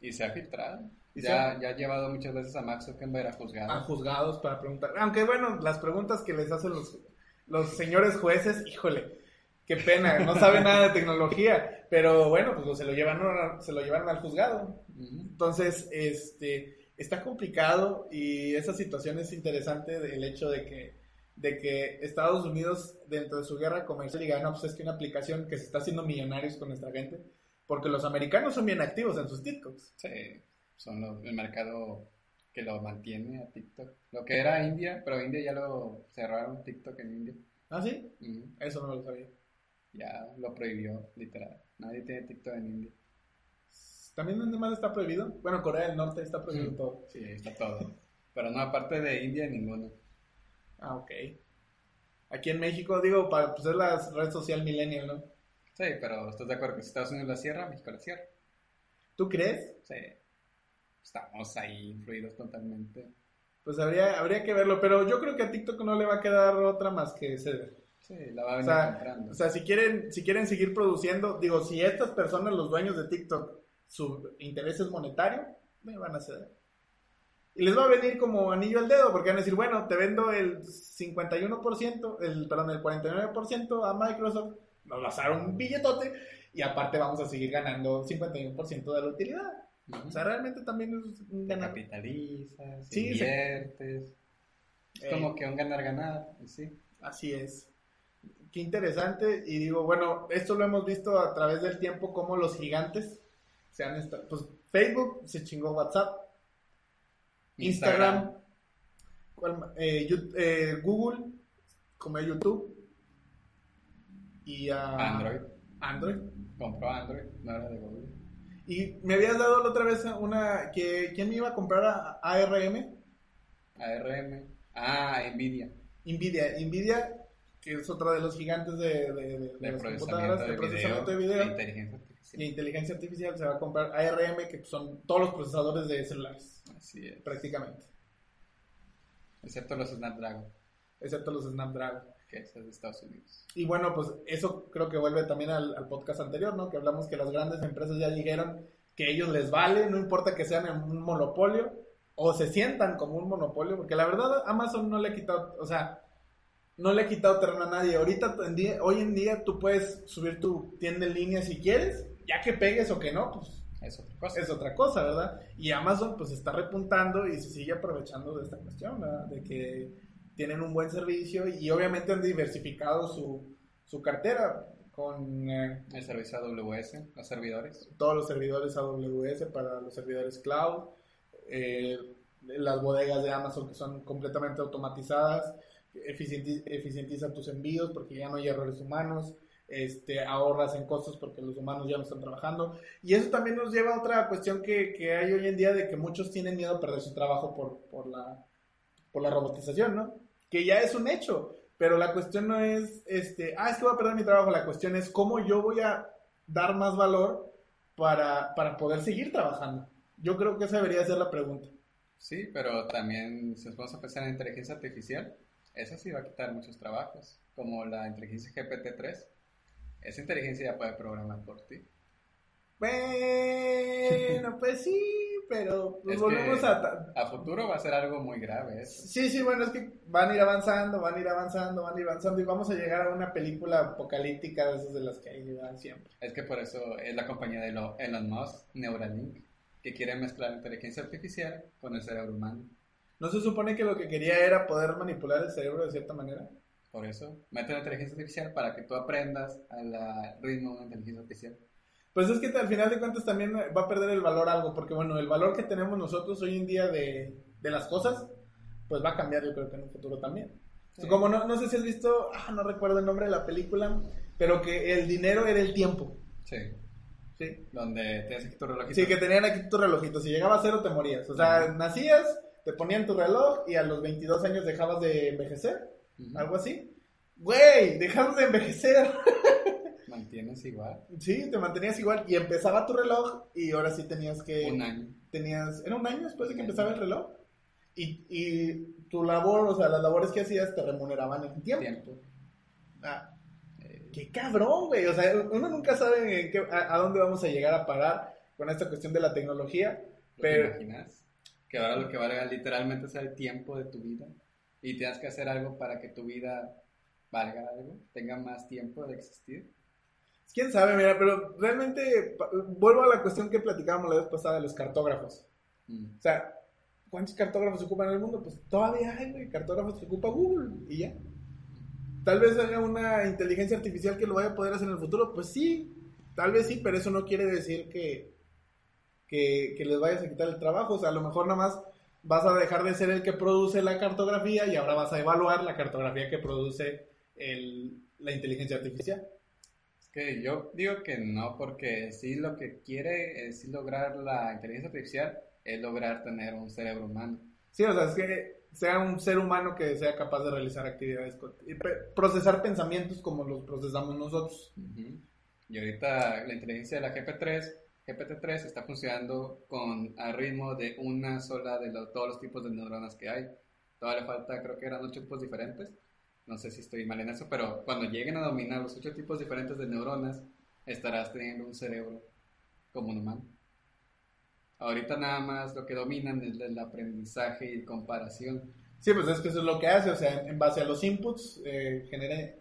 Y se ha filtrado. Y se ya, ha- ya ha llevado muchas veces a Max Zuckerberg a juzgar. a juzgados para preguntar. Aunque bueno, las preguntas que les hacen los, los señores jueces, híjole, qué pena, no saben nada de tecnología, pero bueno, pues se lo llevaron, se lo llevaron al juzgado. Entonces, este, está complicado y esa situación es interesante del hecho de que, de que Estados Unidos, dentro de su guerra comercial, diga, no, pues es que una aplicación que se está haciendo millonarios con nuestra gente, porque los americanos son bien activos en sus TikToks. Sí, son los- el mercado que lo mantiene a TikTok. Lo que era India, pero India ya lo cerraron TikTok en India. ¿Ah, sí? Eso no lo sabía. Ya lo prohibió, literal. Nadie tiene TikTok en India. ¿También donde más está prohibido? Bueno, Corea del Norte está prohibido todo. Sí, está todo. Pero no, aparte de India, ninguno. Ah, ok. Aquí en México, digo, para, pues es la red social millennial, ¿no? Sí, pero ¿estás de acuerdo que si Estados Unidos la cierra, México la cierra? ¿Tú crees? Sí. Estamos ahí influidos totalmente. Pues habría, habría que verlo, pero yo creo que a TikTok no le va a quedar otra más que ceder. Sí, la va a O venir sea, comprando. o sea, si quieren, si quieren seguir produciendo, digo, si estas personas, los dueños de TikTok, su interés es monetario, me van a ceder. Y les va a venir como anillo al dedo, porque van a decir, bueno, te vendo el 51%, el, perdón, el 49% a Microsoft, nos vas a dar un billetote, y aparte vamos a seguir ganando 51% de la utilidad. O sea, realmente también es un Te ganar. capitalizas, Sí, se- inviertes. Es Eh, como que un ganar-ganar, sí. Así es. Qué interesante. Y digo, bueno, esto lo hemos visto a través del tiempo, como los gigantes se han estado. Pues Facebook se chingó WhatsApp, Instagram, ¿cuál ma- eh, eh, Google, como YouTube, y a Android. Android. Compró Android, no era de Google. Y me habías dado la otra vez una. que ¿Quién me iba a comprar a ARM? ARM. Ah, Nvidia. Nvidia. Nvidia, que es otra de los gigantes de, de- de- de las computadoras de, procesamiento de video, inteligencia artificial. Y inteligencia artificial se va a comprar ARM, que son todos los procesadores de celulares, Así es. prácticamente. Excepto los Snapdragon, Excepto los Snapdragon. Que es de Estados Unidos. Y bueno, pues eso creo que vuelve también al, al podcast anterior, ¿no? Que hablamos que las grandes empresas ya dijeron que a ellos les vale, no importa que sean en un monopolio o se sientan como un monopolio, porque la verdad Amazon no le ha quitado, o sea, no le ha quitado terreno a nadie. Ahorita, en día- hoy en día, tú puedes subir tu tienda en línea si quieres, ya que pegues o que no, pues Es otra cosa. es otra cosa, ¿verdad? Y Amazon pues está repuntando y se sigue aprovechando de esta cuestión, ¿verdad? De que tienen un buen servicio y obviamente han diversificado su, su cartera con eh, El servicio AWS, los servidores. todos los servidores AWS para los servidores cloud, eh, las bodegas de Amazon que son completamente automatizadas, eficienti- eficientiza tus envíos porque ya no hay errores humanos, este, ahorras en costos porque los humanos ya no están trabajando. Y eso también nos lleva a otra cuestión que, que hay hoy en día de que muchos tienen miedo a perder su trabajo por, por, la, por la robotización, ¿no? Que ya es un hecho. Pero la cuestión no es, este, ah, es que voy a perder mi trabajo. La cuestión es cómo yo voy a dar más valor para, para poder seguir trabajando. Yo creo que esa debería ser la pregunta. Sí, pero también si nos vamos a pensar en inteligencia artificial, esa sí va a quitar muchos trabajos, como la inteligencia GPT-3. Esa inteligencia ya puede programar por ti. Bueno, pues sí, pero pues Es volvemos a... A futuro va a ser algo muy grave eso. Sí, sí, bueno, es que van a ir avanzando, van a ir avanzando, van a ir avanzando y vamos a llegar a una película apocalíptica de esas de las que hay llegan siempre. Es que por eso es la compañía de Elo- Elon Musk, Neuralink, que quiere mezclar inteligencia artificial con el cerebro humano. ¿No se supone que lo que quería era poder manipular el cerebro de cierta manera? Por eso, mete la inteligencia artificial para que tú aprendas al ritmo de una inteligencia artificial. Pues es que al final de cuentas también va a perder el valor algo, porque bueno, el valor que tenemos nosotros hoy en día de, de las cosas, pues va a cambiar yo creo que en un futuro también. Sí. Como no, no sé si has visto, ah, no recuerdo el nombre de la película, pero que el dinero era el tiempo. Sí, Sí, donde tienes aquí tu relojito. sí que tenían aquí tu relojito, si llegaba a cero te morías. O sea, nacías, te ponían tu reloj y a los 22 años dejabas de envejecer, algo así. Güey, dejabas de envejecer. Mantienes igual Sí, te mantenías igual y empezaba tu reloj y ahora sí tenías que... un año. tenías, era un año después de que empezaba el reloj. Y, y tu labor, o sea, las labores que hacías te remuneraban en tiempo. Tiempo. Ah, Eh, qué cabrón, güey. O sea, uno nunca sabe en qué- a, a dónde vamos a llegar a parar con esta cuestión de la tecnología. ¿Lo Pero, te imaginas? Que ahora lo que valga literalmente sea el tiempo de tu vida y tienes que hacer algo para que tu vida valga algo, tenga más tiempo de existir. Quién sabe, mira, pero realmente vuelvo a la cuestión que platicábamos la vez pasada de los cartógrafos. Mm. O sea, ¿cuántos cartógrafos se ocupan en el mundo? Pues todavía hay, güey, cartógrafos que ocupa Google y ya. Tal vez haya una inteligencia artificial que lo vaya a poder hacer en el futuro. Pues sí, tal vez sí, pero eso no quiere decir que, que, que les vayas a quitar el trabajo. O sea, a lo mejor nada más vas a dejar de ser el que produce la cartografía y ahora vas a evaluar la cartografía que produce el- la inteligencia artificial. Que yo digo que no, porque sí lo que quiere es sí lograr la inteligencia artificial es lograr tener un cerebro humano. Sí, o sea, es que sea un ser humano que sea capaz de realizar actividades procesar pensamientos como los procesamos nosotros. Ujú. Y ahorita la inteligencia de la GP3, GPT-3 está funcionando con al ritmo de una sola de los- todos los tipos de neuronas que hay. Todavía le falta, creo que eran ocho tipos diferentes. No sé si estoy mal en eso, pero cuando lleguen a dominar los ocho tipos diferentes de neuronas, estarás teniendo un cerebro como un humano. Ahorita nada más lo que dominan es el aprendizaje y comparación. Sí, pues es que eso es lo que hace, o sea, en, base a los inputs eh, genera,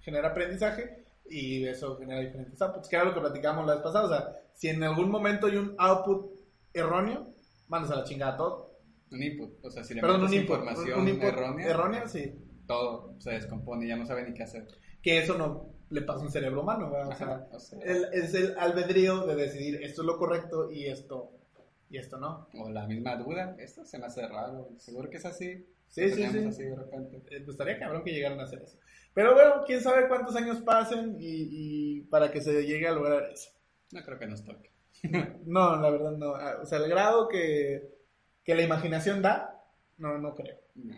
genera aprendizaje y eso genera diferentes outputs, que era lo que platicamos la vez pasada, o sea, si en algún momento hay un output erróneo, mandas a la chingada todo. Un input, o sea, si le Perdón, un input, información un input errónea, errónea, sí, todo se descompone y ya no sabe ni qué hacer. que eso no le pasa a un cerebro humano, ¿verdad? O sea, o sea, el- es el albedrío de decidir esto es lo correcto y esto, y esto no. O la misma duda, esto se me hace raro, seguro que es así. Sí, sí, sí. así de repente. Eh, pues estaría cabrón que llegaran a hacer eso. Pero bueno, quién sabe cuántos años pasen y, y para que se llegue a lograr eso. No creo que nos toque. No, la verdad no. Ah, O sea, el grado que, que la imaginación da, no, no creo. No.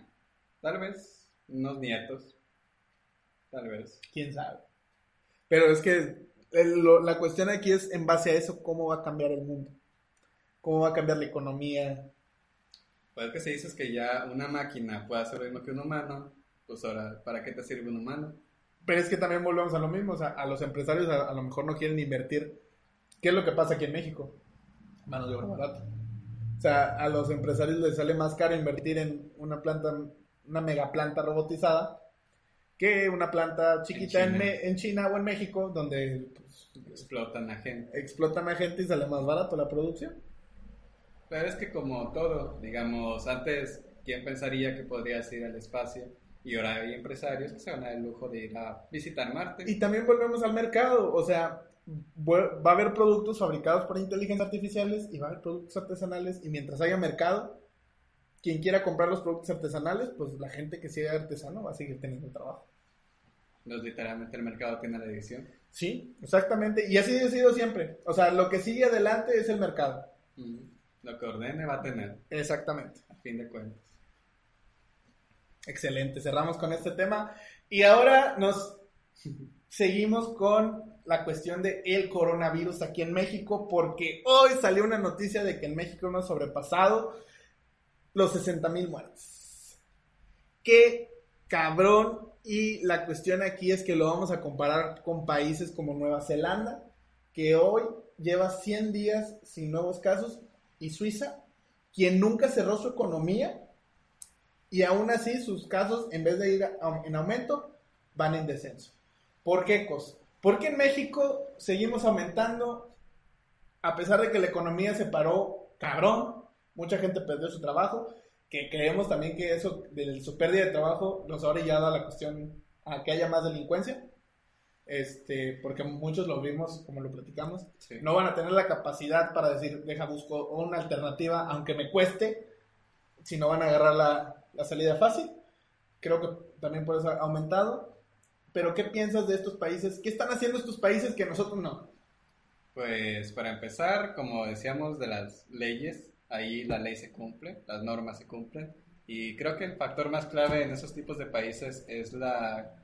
Tal vez unos nietos. Tal vez. Quién sabe. Pero es que el- lo- la cuestión aquí es, en base a eso, cómo va a cambiar el mundo. Cómo va a cambiar la economía. Pues que si dices que ya una máquina puede hacer lo mismo que un humano, pues ahora, ¿para qué te sirve un humano? Pero es que también volvemos a lo mismo. O sea, a los empresarios a, a lo mejor no quieren invertir. ¿Qué es lo que pasa aquí en México? Mano de obra barata. O sea, a los empresarios les sale más caro invertir en una planta, una mega planta robotizada, que una planta chiquita en, China. Me- en China o en México, donde pues, Explotan a gente. explotan a gente y sale más barato la producción. Pero es que como todo, digamos, antes, ¿quién pensaría que podrías ir al espacio? Y ahora hay empresarios que se van a dar el lujo de ir a visitar Marte. Y también volvemos al mercado, o sea, va a haber productos fabricados por inteligencias artificiales y va a haber productos artesanales y mientras haya mercado, quien quiera comprar los productos artesanales, pues la gente que sea artesano va a seguir teniendo trabajo. Entonces, literalmente el mercado tiene la edición. Sí, exactamente, y así ha sido siempre. O sea, lo que sigue adelante es el mercado. Lo que ordene va a tener, Exactamente. a fin de cuentas. Excelente, cerramos con este tema y ahora nos seguimos con la cuestión de el coronavirus aquí en México porque hoy salió una noticia de que en México hemos sobrepasado los 60 mil muertes. Qué cabrón y la cuestión aquí es que lo vamos a comparar con países como Nueva Zelanda que hoy lleva 100 días sin nuevos casos y Suiza quien nunca cerró su economía y aún así sus casos, en vez de ir en aumento, van en descenso. ¿Por qué, Cos? Porque en México seguimos aumentando, a pesar de que la economía se paró cabrón, mucha gente perdió su trabajo, que creemos también que eso, de su pérdida de trabajo, nos ha orillado a la cuestión a que haya más delincuencia, este, porque muchos lo vimos, como lo platicamos, Sí. no van a tener la capacidad para decir, deja, busco una alternativa, aunque me cueste, si no van a agarrar la, la salida fácil. Creo que también por eso ha aumentado. Pero, ¿qué piensas de estos países? ¿Qué están haciendo estos países que nosotros no? Pues para empezar, como decíamos de las leyes, ahí la ley se cumple, las normas se cumplen. Y creo que el factor más clave en esos tipos de países es la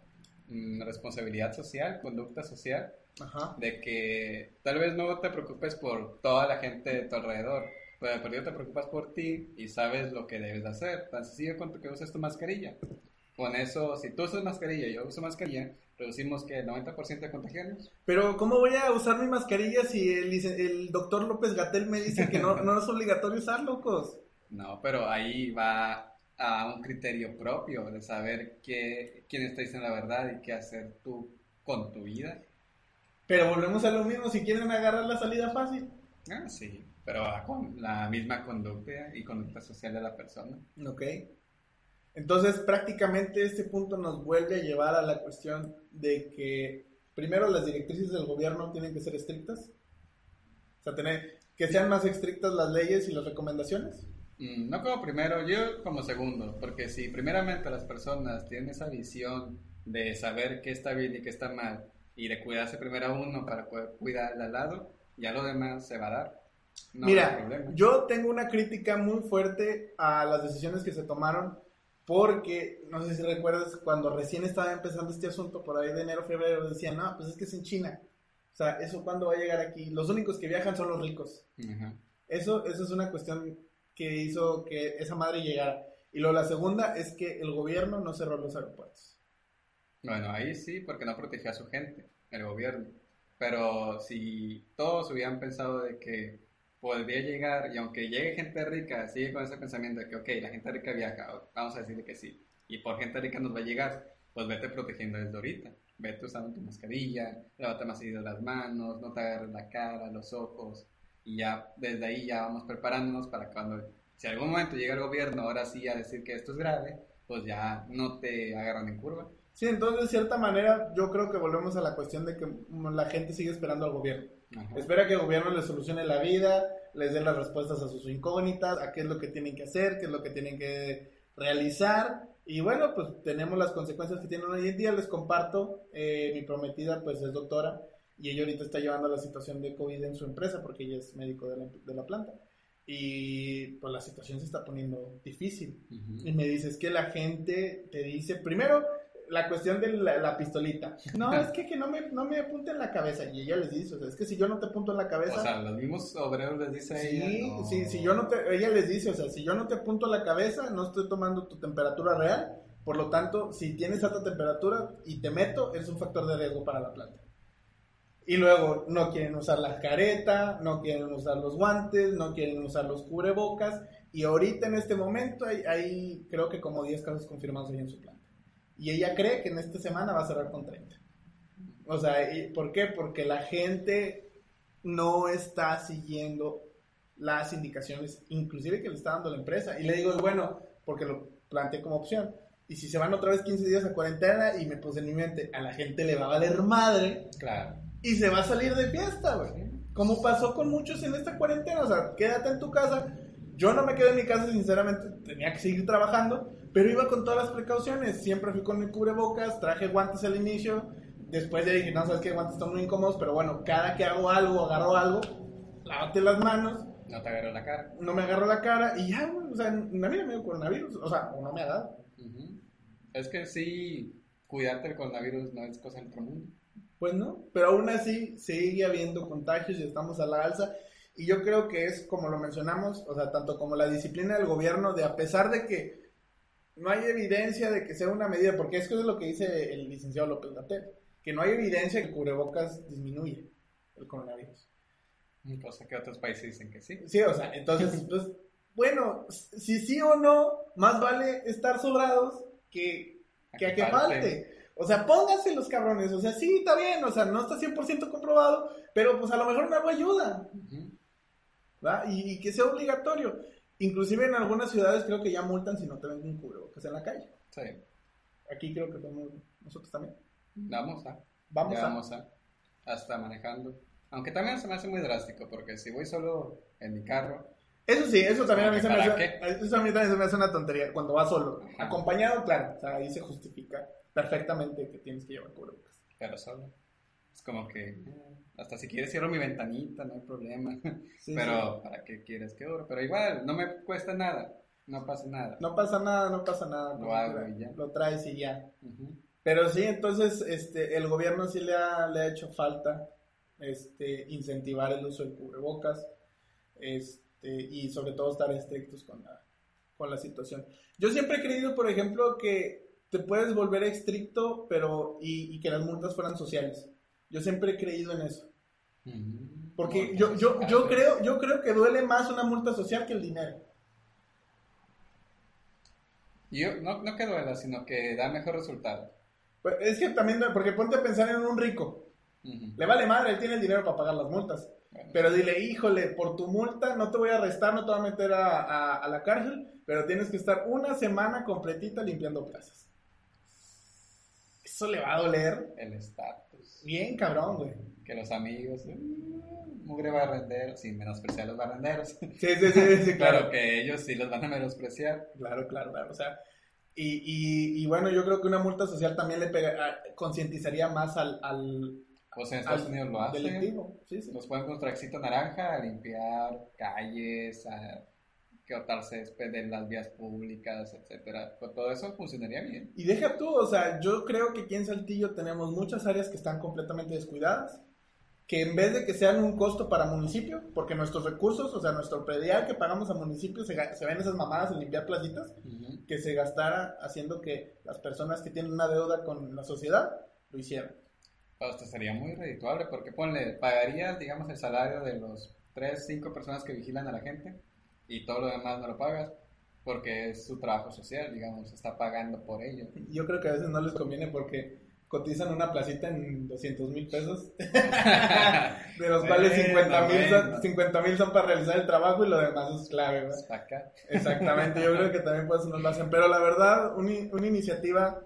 mm, responsabilidad social, conducta social, Ajá. de que tal vez no te preocupes por toda la gente de tu alrededor, pero ello te preocupas por ti y sabes lo que debes de hacer. Tan sencillo cuanto que uses tu mascarilla. Con eso, si tú usas mascarilla y yo uso mascarilla, reducimos que el 90% de contagios. Pero, ¿cómo voy a usar mi mascarilla si el, doctor López Gatel me dice que no, no es obligatorio usar, locos? No, pero ahí va a un criterio propio de saber qué, quién está diciendo la verdad y qué hacer tú con tu vida. Pero volvemos a lo mismo, si quieren agarrar la salida fácil. Ah, sí, pero con la misma conducta y conducta social de la persona. Ok. Entonces, prácticamente este punto nos vuelve a llevar a la cuestión de que primero las directrices del gobierno tienen que ser estrictas. O sea, tener que sean más estrictas las leyes y las recomendaciones. Mm, No como primero, yo como segundo, porque si primeramente las personas tienen esa visión de saber qué está bien y qué está mal y de cuidarse primero a uno para poder cuidar al lado, ya lo demás se va a dar. No Mira, yo tengo una crítica muy fuerte a las decisiones que se tomaron porque, no sé si recuerdas, cuando recién estaba empezando este asunto, por ahí de enero, febrero, decían, no, pues es que es en China. O sea, ¿eso cuándo va a llegar aquí? Los únicos que viajan son los ricos. Eso, eso es una cuestión que hizo que esa madre llegara. Y luego la segunda es que el gobierno no cerró los aeropuertos. Bueno, ahí sí, porque no protegió a su gente, el gobierno. Pero si todos hubieran pensado de que podría llegar, y aunque llegue gente rica, sigue con ese pensamiento de que, ok, la gente rica viaja, vamos a decirle que sí, y por gente rica nos va a llegar, pues vete protegiendo desde ahorita. Vete usando tu mascarilla, lávate más seguido las manos, no te agarres la cara, los ojos, y ya desde ahí ya vamos preparándonos para cuando, si algún momento llega el gobierno ahora sí a decir que esto es grave, pues ya no te agarran en curva. Sí, entonces de cierta manera yo creo que volvemos a la cuestión de que la gente sigue esperando al gobierno. Ajá. Espera que el gobierno les solucione la vida, les dé las respuestas a sus incógnitas, a qué es lo que tienen que hacer, qué es lo que tienen que realizar. Y bueno, pues tenemos las consecuencias que tienen hoy en día. Les comparto, eh, mi prometida pues es doctora y ella ahorita está llevando la situación de COVID en su empresa porque ella es médico de la, de la planta. Y pues la situación se está poniendo difícil. Y me dices que la gente te dice, primero, la cuestión de la, la pistolita. No, es que, que no, me, no me apunte en la cabeza. Y ella les dice, o sea, es que si yo no te apunto en la cabeza... O sea, los mismos obreros les dice Sí, ella. no. sí, si yo no te, ella les dice, o sea, si yo no te apunto a la cabeza, no estoy tomando tu temperatura real, por lo tanto, si tienes alta temperatura y te meto, es un factor de riesgo para la planta. Y luego no quieren usar la careta, no quieren usar los guantes, no quieren usar los cubrebocas, y ahorita en este momento hay, hay creo que como 10 casos confirmados ahí en su planta. Y ella cree que en esta semana va a cerrar con 30. O sea, ¿y ¿por qué? Porque la gente no está siguiendo las indicaciones, inclusive que le está dando la empresa. Y le digo, bueno, porque lo planteé como opción. Y si se van otra vez 15 días a cuarentena y me puse en mi mente, a la gente le va a valer madre Claro. y se va a salir de fiesta, güey. Como pasó con muchos en esta cuarentena, o sea, quédate en tu casa. Yo no me quedé en mi casa, sinceramente, tenía que seguir trabajando, pero iba con todas las precauciones. Siempre fui con mi cubrebocas, traje guantes al inicio. Después ya dije, no, sabes que guantes están muy incómodos, pero bueno, cada que hago algo, agarro algo, lávate las manos, No te agarró la cara. no me agarro la cara y ya, o sea, a mí no me dio coronavirus, o sea, o no me ha dado. Es que sí, cuidarte del coronavirus no es cosa del otro mundo. Pues no, pero aún así sigue habiendo contagios y estamos a la alza. Y yo creo que es como lo mencionamos, o sea, tanto como la disciplina del gobierno, de a pesar de que no hay evidencia de que sea una medida, porque es que es lo que dice el licenciado López Gatel, que no hay evidencia que el cubrebocas disminuye el coronavirus. Cosa que otros países dicen que sí. Sí, o sea, entonces, pues, bueno, si sí o no, más vale estar sobrados que, que a que falte. O sea, pónganse los cabrones. O sea, sí, está bien. O sea, no está 100% comprobado. Pero pues a lo mejor algo ayuda. ¿va? Y, y que sea obligatorio. Inclusive en algunas ciudades creo que ya multan si no te venden cubrebocas en la calle. Sí. Aquí creo que somos nosotros también. Vamos a. Vamos ya a. vamos a. Hasta manejando. Aunque también se me hace muy drástico, porque si voy solo en mi carro, Eso sí, eso también a mí se me ¿Para hace, eso a mí también se me hace una tontería cuando vas solo. Ajá. Acompañado, claro. O sea, ahí se justifica perfectamente que tienes que llevar cubrebocas. pero solo. Es como que, hasta si quieres cierro mi ventanita, no hay problema. Sí, pero, sí. ¿para qué quieres que ore? Pero igual, no me cuesta nada, no pasa nada. No pasa nada, no pasa nada. Lo hago y ya. Lo traes y ya. Pero sí, entonces este, el gobierno sí le ha, le ha hecho falta este, incentivar el uso de cubrebocas este, y sobre todo estar estrictos con la, con la situación. Yo siempre he creído, por ejemplo, que te puedes volver estricto pero y, y que las multas fueran sociales. Yo siempre he creído en eso. Porque yo, yo, yo, creo, yo creo que duele más una multa social que el dinero. Yo, no, no que duela, sino que da mejor resultado. Pues, Es que también, porque ponte a pensar en un rico. Le vale madre, él tiene el dinero para pagar las multas. Bueno, Pero dile, híjole, por tu multa no te voy a arrestar, no te voy a meter a, a- a la cárcel, pero tienes que estar una semana completita limpiando plazas. Eso le va a doler el estatus. bien cabrón, güey. Que los amigos, uh, mugre barrendero, sin menospreciar a los barrenderos. Sí, sí, sí, sí, claro claro. que ellos sí los van a menospreciar. Claro, claro, claro. O sea, y, y, y bueno, yo creo que una multa social también le pega, concientizaría más al, al, Pues en Estados al Unidos lo hacen. delictivo. Sí, sí. Los pueden con trajecito naranja a limpiar calles, a quitar césped en las vías públicas, etcétera. Pues todo eso funcionaría bien. Y deja tú, o sea, yo creo que aquí en Saltillo tenemos muchas áreas que están completamente descuidadas, que en vez de que sean un costo para municipio, porque nuestros recursos, o sea, nuestro predial que pagamos a municipio se, se ven esas mamadas en limpiar placitas, que se gastara haciendo que las personas que tienen una deuda con la sociedad lo hicieran. Pues esto sería muy redituable porque ponle, pagarías, digamos, el salario de los 3, 5 personas que vigilan a la gente y todo lo demás no lo pagas porque es su trabajo social, digamos, está pagando por ello. Yo creo que a veces no les conviene porque cotizan una placita en 200 mil pesos, de los cuales Bueno, 50 mil son, 50 mil son para realizar el trabajo y lo demás es clave. Exactamente, yo creo que también por eso no lo hacen. Pero la verdad, una, una iniciativa,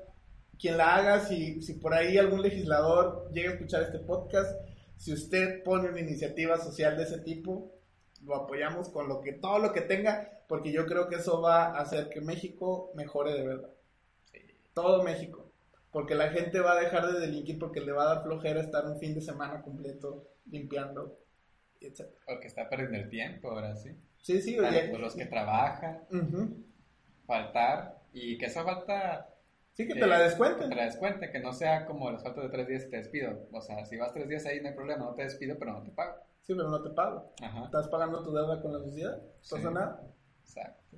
quien la haga, si, si por ahí algún legislador llega a escuchar este podcast, si usted pone una iniciativa social de ese tipo, lo apoyamos con lo que todo lo que tenga, porque yo creo que eso va a hacer que México mejore de verdad. Todo México. Porque la gente va a dejar de delinquir porque le va a dar flojera estar un fin de semana completo limpiando, etc. Porque está perdiendo el tiempo ahora sí. Sí, sí, oye. los que trabajan, faltar y que esa falta Sí, que te la Que descuenten. te la descuenten, que no sea como los faltas de tres días y te despido. O sea, si vas tres días ahí no hay problema, no te despido, pero no te pago. Sí, pero no te pago. Ajá. Estás pagando tu deuda con la sociedad. No Sí. pasa nada. Exacto.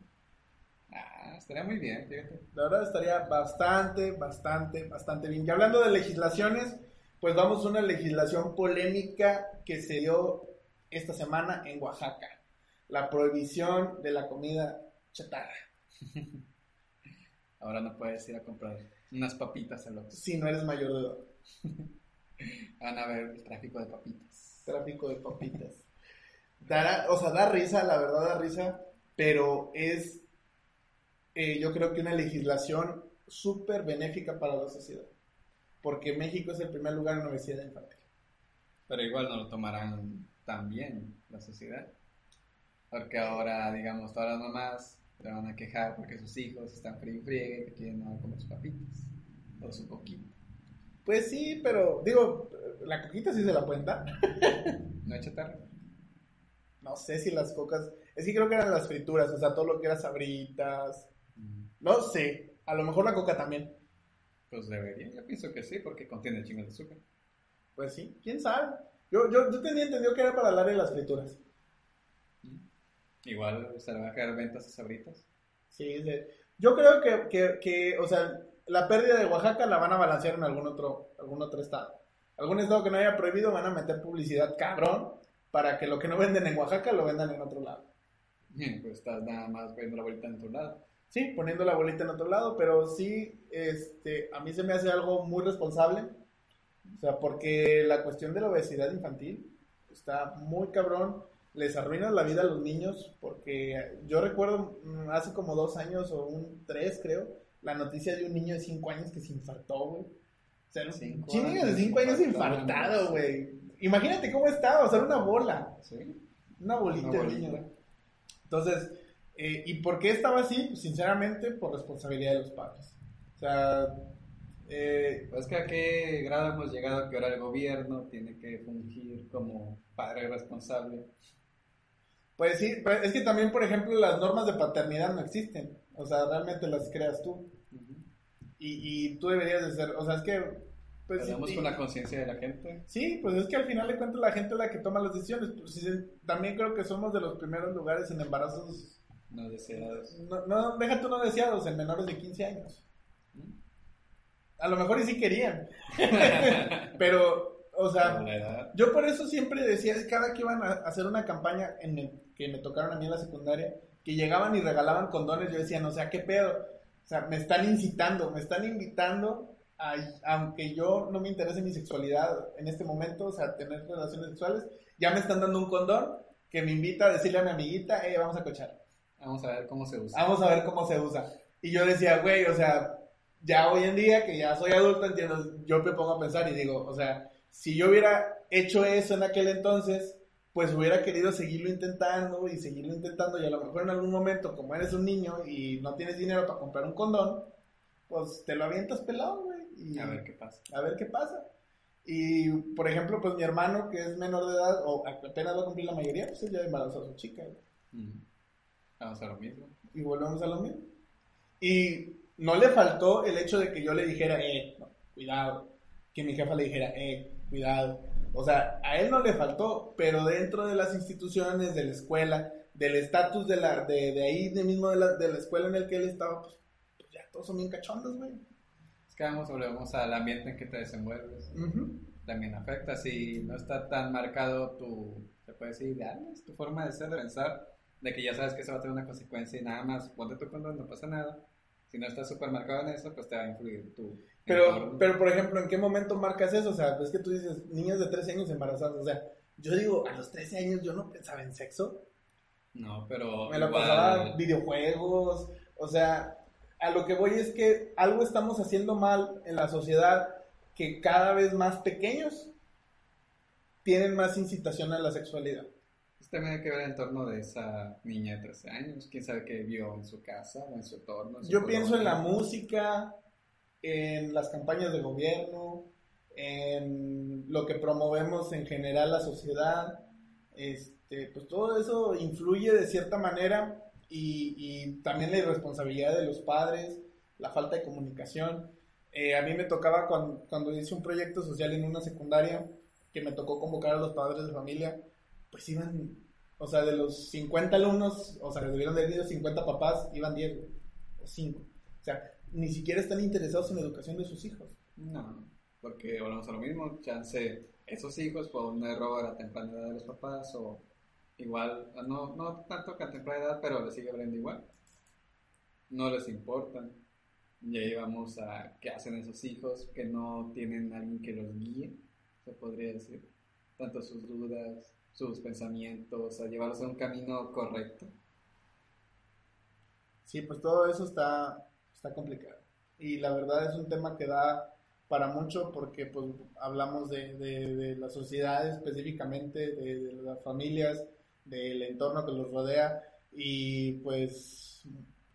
Ah, estaría muy bien, fíjate. La verdad estaría bastante, bastante, bastante bien. Y hablando de legislaciones, pues vamos a una legislación polémica que se dio esta semana en Oaxaca. La prohibición de la comida chatarra. Ahora no puedes ir a comprar unas papitas al otro. Si no eres mayor de edad. Van a ver el tráfico de papitas. Tráfico de papitas. Dará, o sea, da risa, la verdad da risa, pero es, eh, yo creo que una legislación súper benéfica para la sociedad. Porque México es el primer lugar en obesidad infantil. Pero igual no lo tomarán tan bien la sociedad. Porque ahora, digamos, todas las mamás se van a quejar porque sus hijos están frío y friegue que quieren comer sus papitas. O su coquita. Pues sí, pero digo, la coquita sí se la pueden dar. ¿No hay chatarra? No sé si las cocas, es que creo que eran las frituras, o sea, todo lo que era sabritas. No sé, a lo mejor la coca también. Pues debería, yo pienso que sí, porque contiene chingo de azúcar. Pues sí, quién sabe. Yo, yo, yo tenía entendido que era para el área de las frituras. Igual se le va a quedar ventas a sabritas. Sí, de- yo creo que, que, que, o sea, la pérdida de Oaxaca la van a balancear en algún otro, algún otro estado. Algún estado que no haya prohibido van a meter publicidad cabrón para que lo que no venden en Oaxaca lo vendan en otro lado. Pues estás nada más viendo la vuelta en tu lado. Sí, poniendo la bolita en otro lado, pero sí, este, a mí se me hace algo muy responsable. O sea, porque la cuestión de la obesidad infantil está muy cabrón. Les arruinas la vida a los niños, porque yo recuerdo mm, hace como dos años o un tres, creo, la noticia de un niño de cinco años que se infartó, güey. O sea, un Cinco niño de años cinco años infartado, güey. Imagínate cómo estaba, o sea, era una bola. ¿Sí? Una bolita Una de bolita. niño. Entonces, eh, ¿y por qué estaba así? Pues, sinceramente, por responsabilidad de los padres. O sea, eh, Pues que a qué grado hemos llegado que ahora el gobierno tiene que fungir como padre responsable. pues sí, es que también, por ejemplo, las normas de paternidad no existen. O sea, realmente las creas tú. Y, y tú deberías de ser, o sea, es que... Pues, Hablamos con la conciencia de la gente. Sí, pues es que al final de cuentas la gente es la que toma las decisiones. Pues, también creo que somos de los primeros lugares en embarazos, No deseados. no, no, deja tú no deseados, en menores de 15 años. A lo mejor y sí querían. Pero, o sea, yo por eso siempre decía, cada que iban a hacer una campaña en el- que me tocaron a mí en la secundaria, que llegaban y regalaban condones, yo decía, no sé, ¿qué pedo? O sea, me están incitando, me están invitando, a, aunque yo no me interese mi sexualidad en este momento, o sea, tener relaciones sexuales, ya me están dando un condón que me invita a decirle a mi amiguita, eh, vamos a cochar. Vamos a ver cómo se usa. Vamos a ver cómo se usa. Y yo decía, güey, o sea, ya hoy en día que ya soy adulto, entiendo, yo me pongo a pensar y digo, o sea, si yo hubiera hecho eso en aquel entonces, pues hubiera querido seguirlo intentando y seguirlo intentando y a lo mejor en algún momento, como eres un niño y no tienes dinero para comprar un condón, pues te lo avientas pelado, güey. Y A ver qué pasa. a ver qué pasa. Y, por ejemplo, pues mi hermano, que es menor de edad, o apenas va a cumplir la mayoría, pues él ya embarazó a su chica, güey. Mm. Vamos a lo mismo. Y volvemos a lo mismo. Y no le faltó el hecho de que yo le dijera, eh, no, cuidado. Que mi jefa le dijera, eh, cuidado. O sea, a él no le faltó, pero dentro de las instituciones, de la escuela, del estatus de, la, de, de ahí de mismo de la, de la escuela en el que él estaba, pues, pues ya todos son bien cachondos, güey. Es que vamos, volvemos al ambiente en que te desenvuelves. Ujú. También afecta. Si no está tan marcado tu, se puede decir, ideales, tu forma de ser, de pensar, de que ya sabes que eso va a tener una consecuencia y nada más, ponte tu condón, no pasa nada. Si no estás súper marcado en eso, pues te va a influir tu Pero, pero, por ejemplo, ¿en qué momento marcas eso? O sea, es que tú dices, niñas de 13 años embarazadas. O sea, yo digo, a los 13 años yo no pensaba en sexo. No, pero Me la igual- pasaba videojuegos, o sea, a lo que voy es que algo estamos haciendo mal en la sociedad que cada vez más pequeños tienen más incitación a la sexualidad. Pues también hay que ver el entorno de esa niña de 13 años. ¿Quién sabe qué vio en su casa o en su entorno? en su Yo pienso en la música, en las campañas de gobierno, en lo que promovemos en general la sociedad, este, pues todo eso influye de cierta manera y, y también la irresponsabilidad de los padres la falta de comunicación. Eh, a mí me tocaba cuando, cuando hice un proyecto social en una secundaria, que me tocó convocar a los padres de familia, pues iban, o sea, de los 50 alumnos, o sea, debieron de haber 50 papás, iban 10 güey, o 5. O sea, ni siquiera están interesados en la educación de sus hijos. No, porque volvemos a lo mismo, chance, esos hijos por un error a temprana edad de los papás o igual, no, no tanto que a temprana edad, pero les sigue hablando igual. No les importan. Y ahí vamos a qué hacen esos hijos que no tienen alguien que los guíe, se podría decir. Tanto sus dudas, sus pensamientos, a llevarlos a un camino correcto. Sí, pues todo eso está, está complicado. Y la verdad es un tema que da para mucho porque pues hablamos de, de, la sociedad específicamente, de, las familias, del entorno que los rodea y pues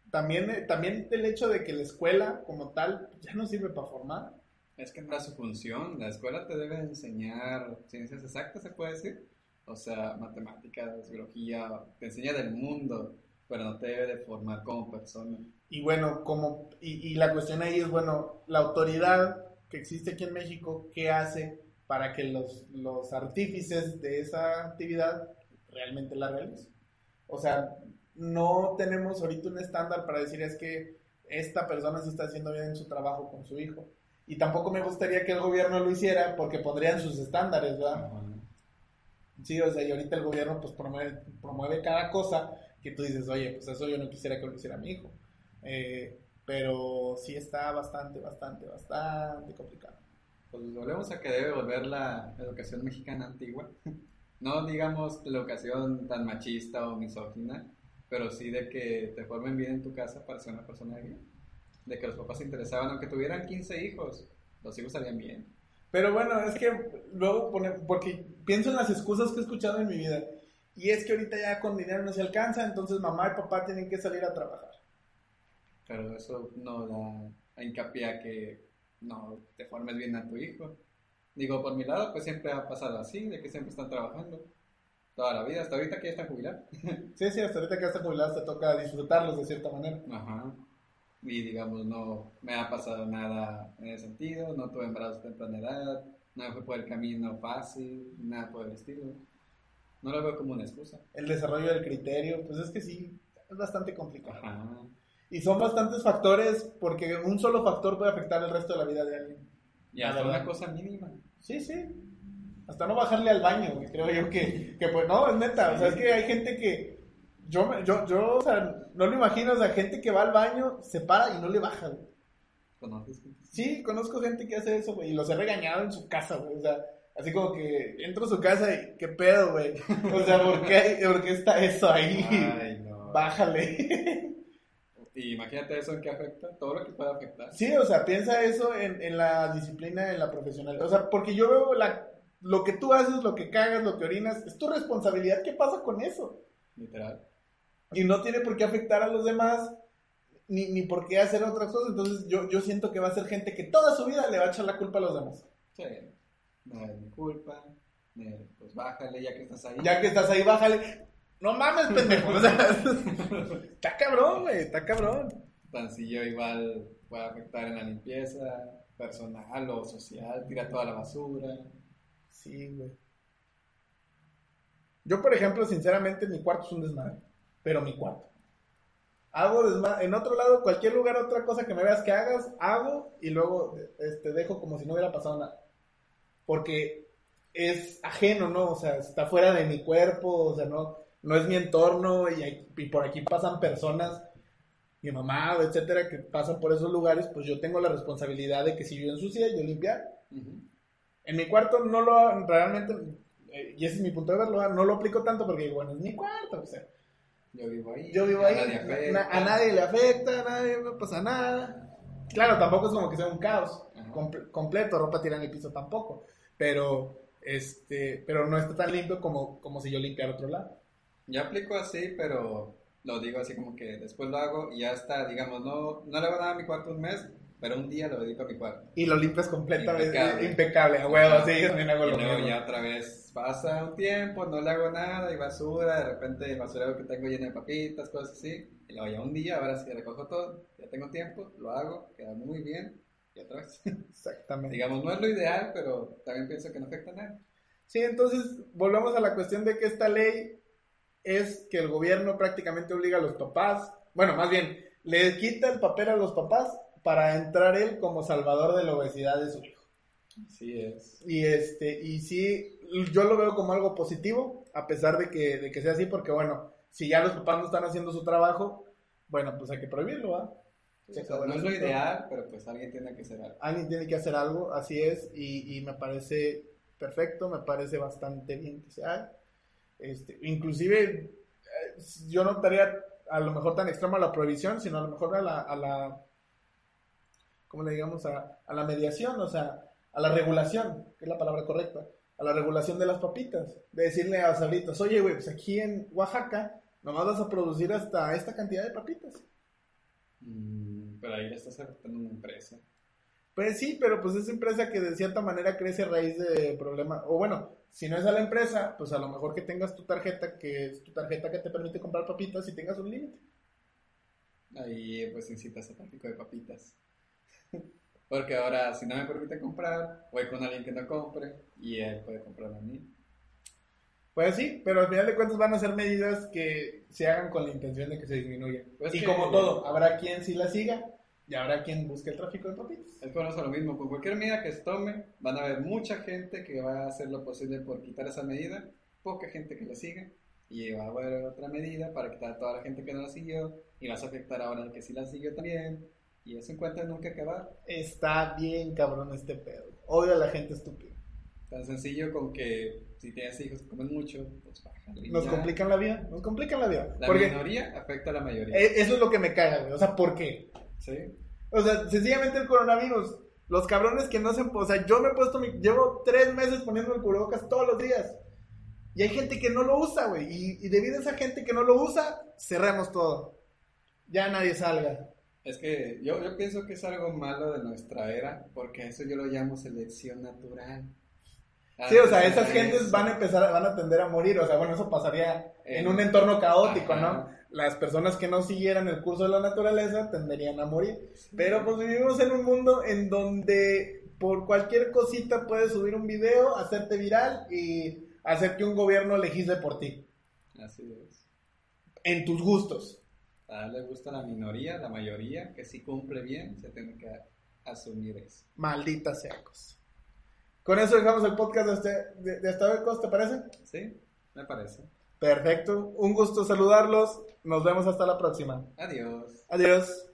también, también el hecho de que la escuela como tal ya no sirve para formar. Es que es su función, la escuela te debe enseñar ciencias exactas, se puede decir, o sea, matemáticas, biología, te enseña del mundo, pero no te debe de formar como persona. Y bueno, como, y, y la cuestión ahí es, bueno, la autoridad que existe aquí en México, ¿qué hace para que los, los artífices de esa actividad realmente la realicen? O sea, no tenemos ahorita un estándar para decir es que esta persona sí está haciendo bien su trabajo con su hijo. Y tampoco me gustaría que el gobierno lo hiciera porque pondrían sus estándares, ¿verdad? Ajá. Sí, o sea, y ahorita el gobierno pues promueve, promueve cada cosa que tú dices, oye, pues eso yo no quisiera que lo hiciera mi hijo. Eh, pero sí está bastante, bastante, bastante complicado. Pues volvemos a que debe volver la educación mexicana antigua. No digamos la educación tan machista o misógina, pero sí de que te formen bien en tu casa para ser una persona de bien. De que los papás se interesaban, aunque tuvieran 15 hijos, los hijos salían bien. Pero bueno, es que luego porque pienso en las excusas que he escuchado en mi vida. Y es que ahorita ya con dinero no se alcanza, entonces mamá y papá tienen que salir a trabajar. Pero eso no da hincapié a que no te formes bien a tu hijo. Digo, por mi lado, pues siempre ha pasado así, de que siempre están trabajando. Toda la vida, hasta ahorita que ya están jubilados. Sí, sí, hasta ahorita que ya están jubilados te toca disfrutarlos de cierta manera. Ajá. Y digamos, no me ha pasado nada en ese sentido, no tuve embarazos a temprana edad, no fue por el camino fácil, nada por el estilo. No lo veo como una excusa. El desarrollo del criterio, pues es que sí, es bastante complicado. Ajá. Y son bastantes factores porque un solo factor puede afectar el resto de la vida de alguien. Y hasta La una cosa mínima. Sí, sí. Hasta no bajarle al baño, creo yo que, que pues no, es neta. O sea, es que hay gente que. Yo, yo, yo, o sea, no lo imagino, o sea, gente que va al baño, se para y no le baja, güey. ¿Conoces? gente? Sí, conozco gente que hace eso, güey, y los he regañado en su casa, güey. O sea, así como que entro a su casa y, ¿qué pedo, güey? O sea, ¿por qué, ¿por qué está eso ahí? Ay, no. Bájale. Y imagínate eso en qué afecta, todo lo que puede afectar. Sí, o sea, piensa eso en, en la disciplina, en la profesional. O sea, porque yo veo la, lo que tú haces, lo que cagas, lo que orinas, es tu responsabilidad. ¿Qué pasa con eso? Literal. Y no tiene por qué afectar a los demás, ni, ni por qué hacer otras cosas. Entonces, yo, yo siento que va a ser gente que toda su vida le va a echar la culpa a los demás. Sí. No es mi culpa. eh, Pues bájale ya que estás ahí. Ya que estás ahí, bájale. No mames, pendejo. Está cabrón, güey, está cabrón. Tan si yo igual puede afectar en la limpieza personal o social, tira toda la basura. Sí, güey. Yo, por ejemplo, sinceramente, mi cuarto es un desmadre. Pero mi cuarto. Hago desmadre. En otro lado, cualquier lugar, otra cosa que me veas que hagas, hago y luego este, dejo como si no hubiera pasado nada. Porque es ajeno, ¿no? O sea, está fuera de mi cuerpo, o sea, no, no es mi entorno y, hay- y por aquí pasan personas, mi mamá, etcétera, que pasan por esos lugares, pues yo tengo la responsabilidad de que si yo ensucia, yo limpiar. Ujú. En mi cuarto no lo, realmente, eh, y ese es mi punto de verlo, no lo aplico tanto porque, bueno, es mi cuarto, o sea, Yo vivo ahí. yo vivo a ahí, nadie a nadie le afecta, a nadie no pasa nada. Claro, tampoco es como que sea un caos. Comple- completo, ropa tirada en el piso tampoco, pero, este, pero no está tan limpio como, como si yo limpiara otro lado. Yo aplico así, pero lo digo así como que después lo hago y ya está, digamos, no, no le hago nada a mi cuarto un mes, pero un día lo dedico a mi cuarto. Y lo limpias completamente, Impecable. impecable, a huevo, sí, yo también hago lo mismo. ya otra vez pasa un tiempo, no le hago nada, y basura, de repente el basurero que tengo lleno de papitas, cosas así, y luego ya un día, ahora sí recojo todo, ya tengo tiempo, lo hago, queda muy bien, y otra vez. Exactamente. Digamos, no es lo ideal, pero también pienso que no afecta a nadie. Sí, entonces volvemos a la cuestión de que esta ley es que el gobierno prácticamente obliga a los papás, bueno, más bien, le quita el papel a los papás para entrar él como salvador de la obesidad de su hijo. Así es. Y este, y sí, yo lo veo como algo positivo, a pesar de que, de que sea así, porque bueno, si ya los papás no están haciendo su trabajo, bueno, pues hay que prohibirlo, ¿va? O sea, no es lo ideal, pero pues alguien tiene que hacer algo. Alguien tiene que hacer algo, así es, y, y me parece perfecto, me parece bastante bien que se haga. Este, inclusive, eh, yo no estaría a lo mejor tan extrema la prohibición, sino a lo mejor a la, a la ¿cómo le digamos? A, a la mediación, o sea, a la regulación, que es la palabra correcta, a la regulación de las papitas. De decirle a los abuelitos, oye, güey, pues aquí en Oaxaca nomás vas a producir hasta esta cantidad de papitas. Mm, pero ahí le estás afectando una empresa. Pues sí, pero pues es empresa que de cierta manera crece a raíz de problemas. O bueno, si no es a la empresa, pues a lo mejor que tengas tu tarjeta, que es tu tarjeta que te permite comprar papitas y tengas un límite. Ahí pues incitas a tráfico de papitas. Porque ahora, si no me permite comprar, voy con alguien que no compre y él puede comprar a mí. Pues sí, pero al final de cuentas van a ser medidas que se hagan con la intención de que se disminuya. Pues y como todo, habrá quien sí la siga y habrá quien busque el tráfico de papitas. Es por eso lo mismo, con cualquier medida que se tome, van a haber mucha gente que va a hacer lo posible por quitar esa medida, poca gente que la siga, y va a haber otra medida para quitar a toda la gente que no la siguió, y vas a afectar ahora al que sí la siguió también, y eso encuentra nunca acabar. Está bien cabrón este pedo. Odio a la gente estúpida. Tan sencillo con que si tienes hijos que comen mucho, pues Nos ya. complican la vida, nos complican la vida. La Porque minoría afecta a la mayoría. eh, eso es lo que me caga, güey. O sea, ¿por qué? ¿Sí? O sea, sencillamente el coronavirus. Los cabrones que no se... O sea, yo me he puesto mi... Llevo tres meses poniendo el cubrebocas todos los días. Y hay gente que no lo usa, güey. Y, y debido a esa gente que no lo usa, cerremos todo. Ya nadie salga. Es que yo, yo pienso que es algo malo de nuestra era, porque eso yo lo llamo selección natural. Sí, o sea, esas gentes van a empezar, van a tender a morir. O sea, bueno, eso pasaría en un entorno caótico. ¿no? Las personas que no siguieran el curso de la naturaleza tenderían a morir. Pero pues vivimos en un mundo en donde por cualquier cosita puedes subir un video, hacerte viral y hacer que un gobierno legisle por ti. Así es. En tus gustos. A él le gusta la minoría, la mayoría, que sí cumple bien, se tiene que asumir eso. Maldita sea cosa. Con eso dejamos el podcast de, este, de, de Cos, ¿te parece? ¿Sí? Me parece. Perfecto. Un gusto saludarlos. Nos vemos hasta la próxima. Adiós. Adiós.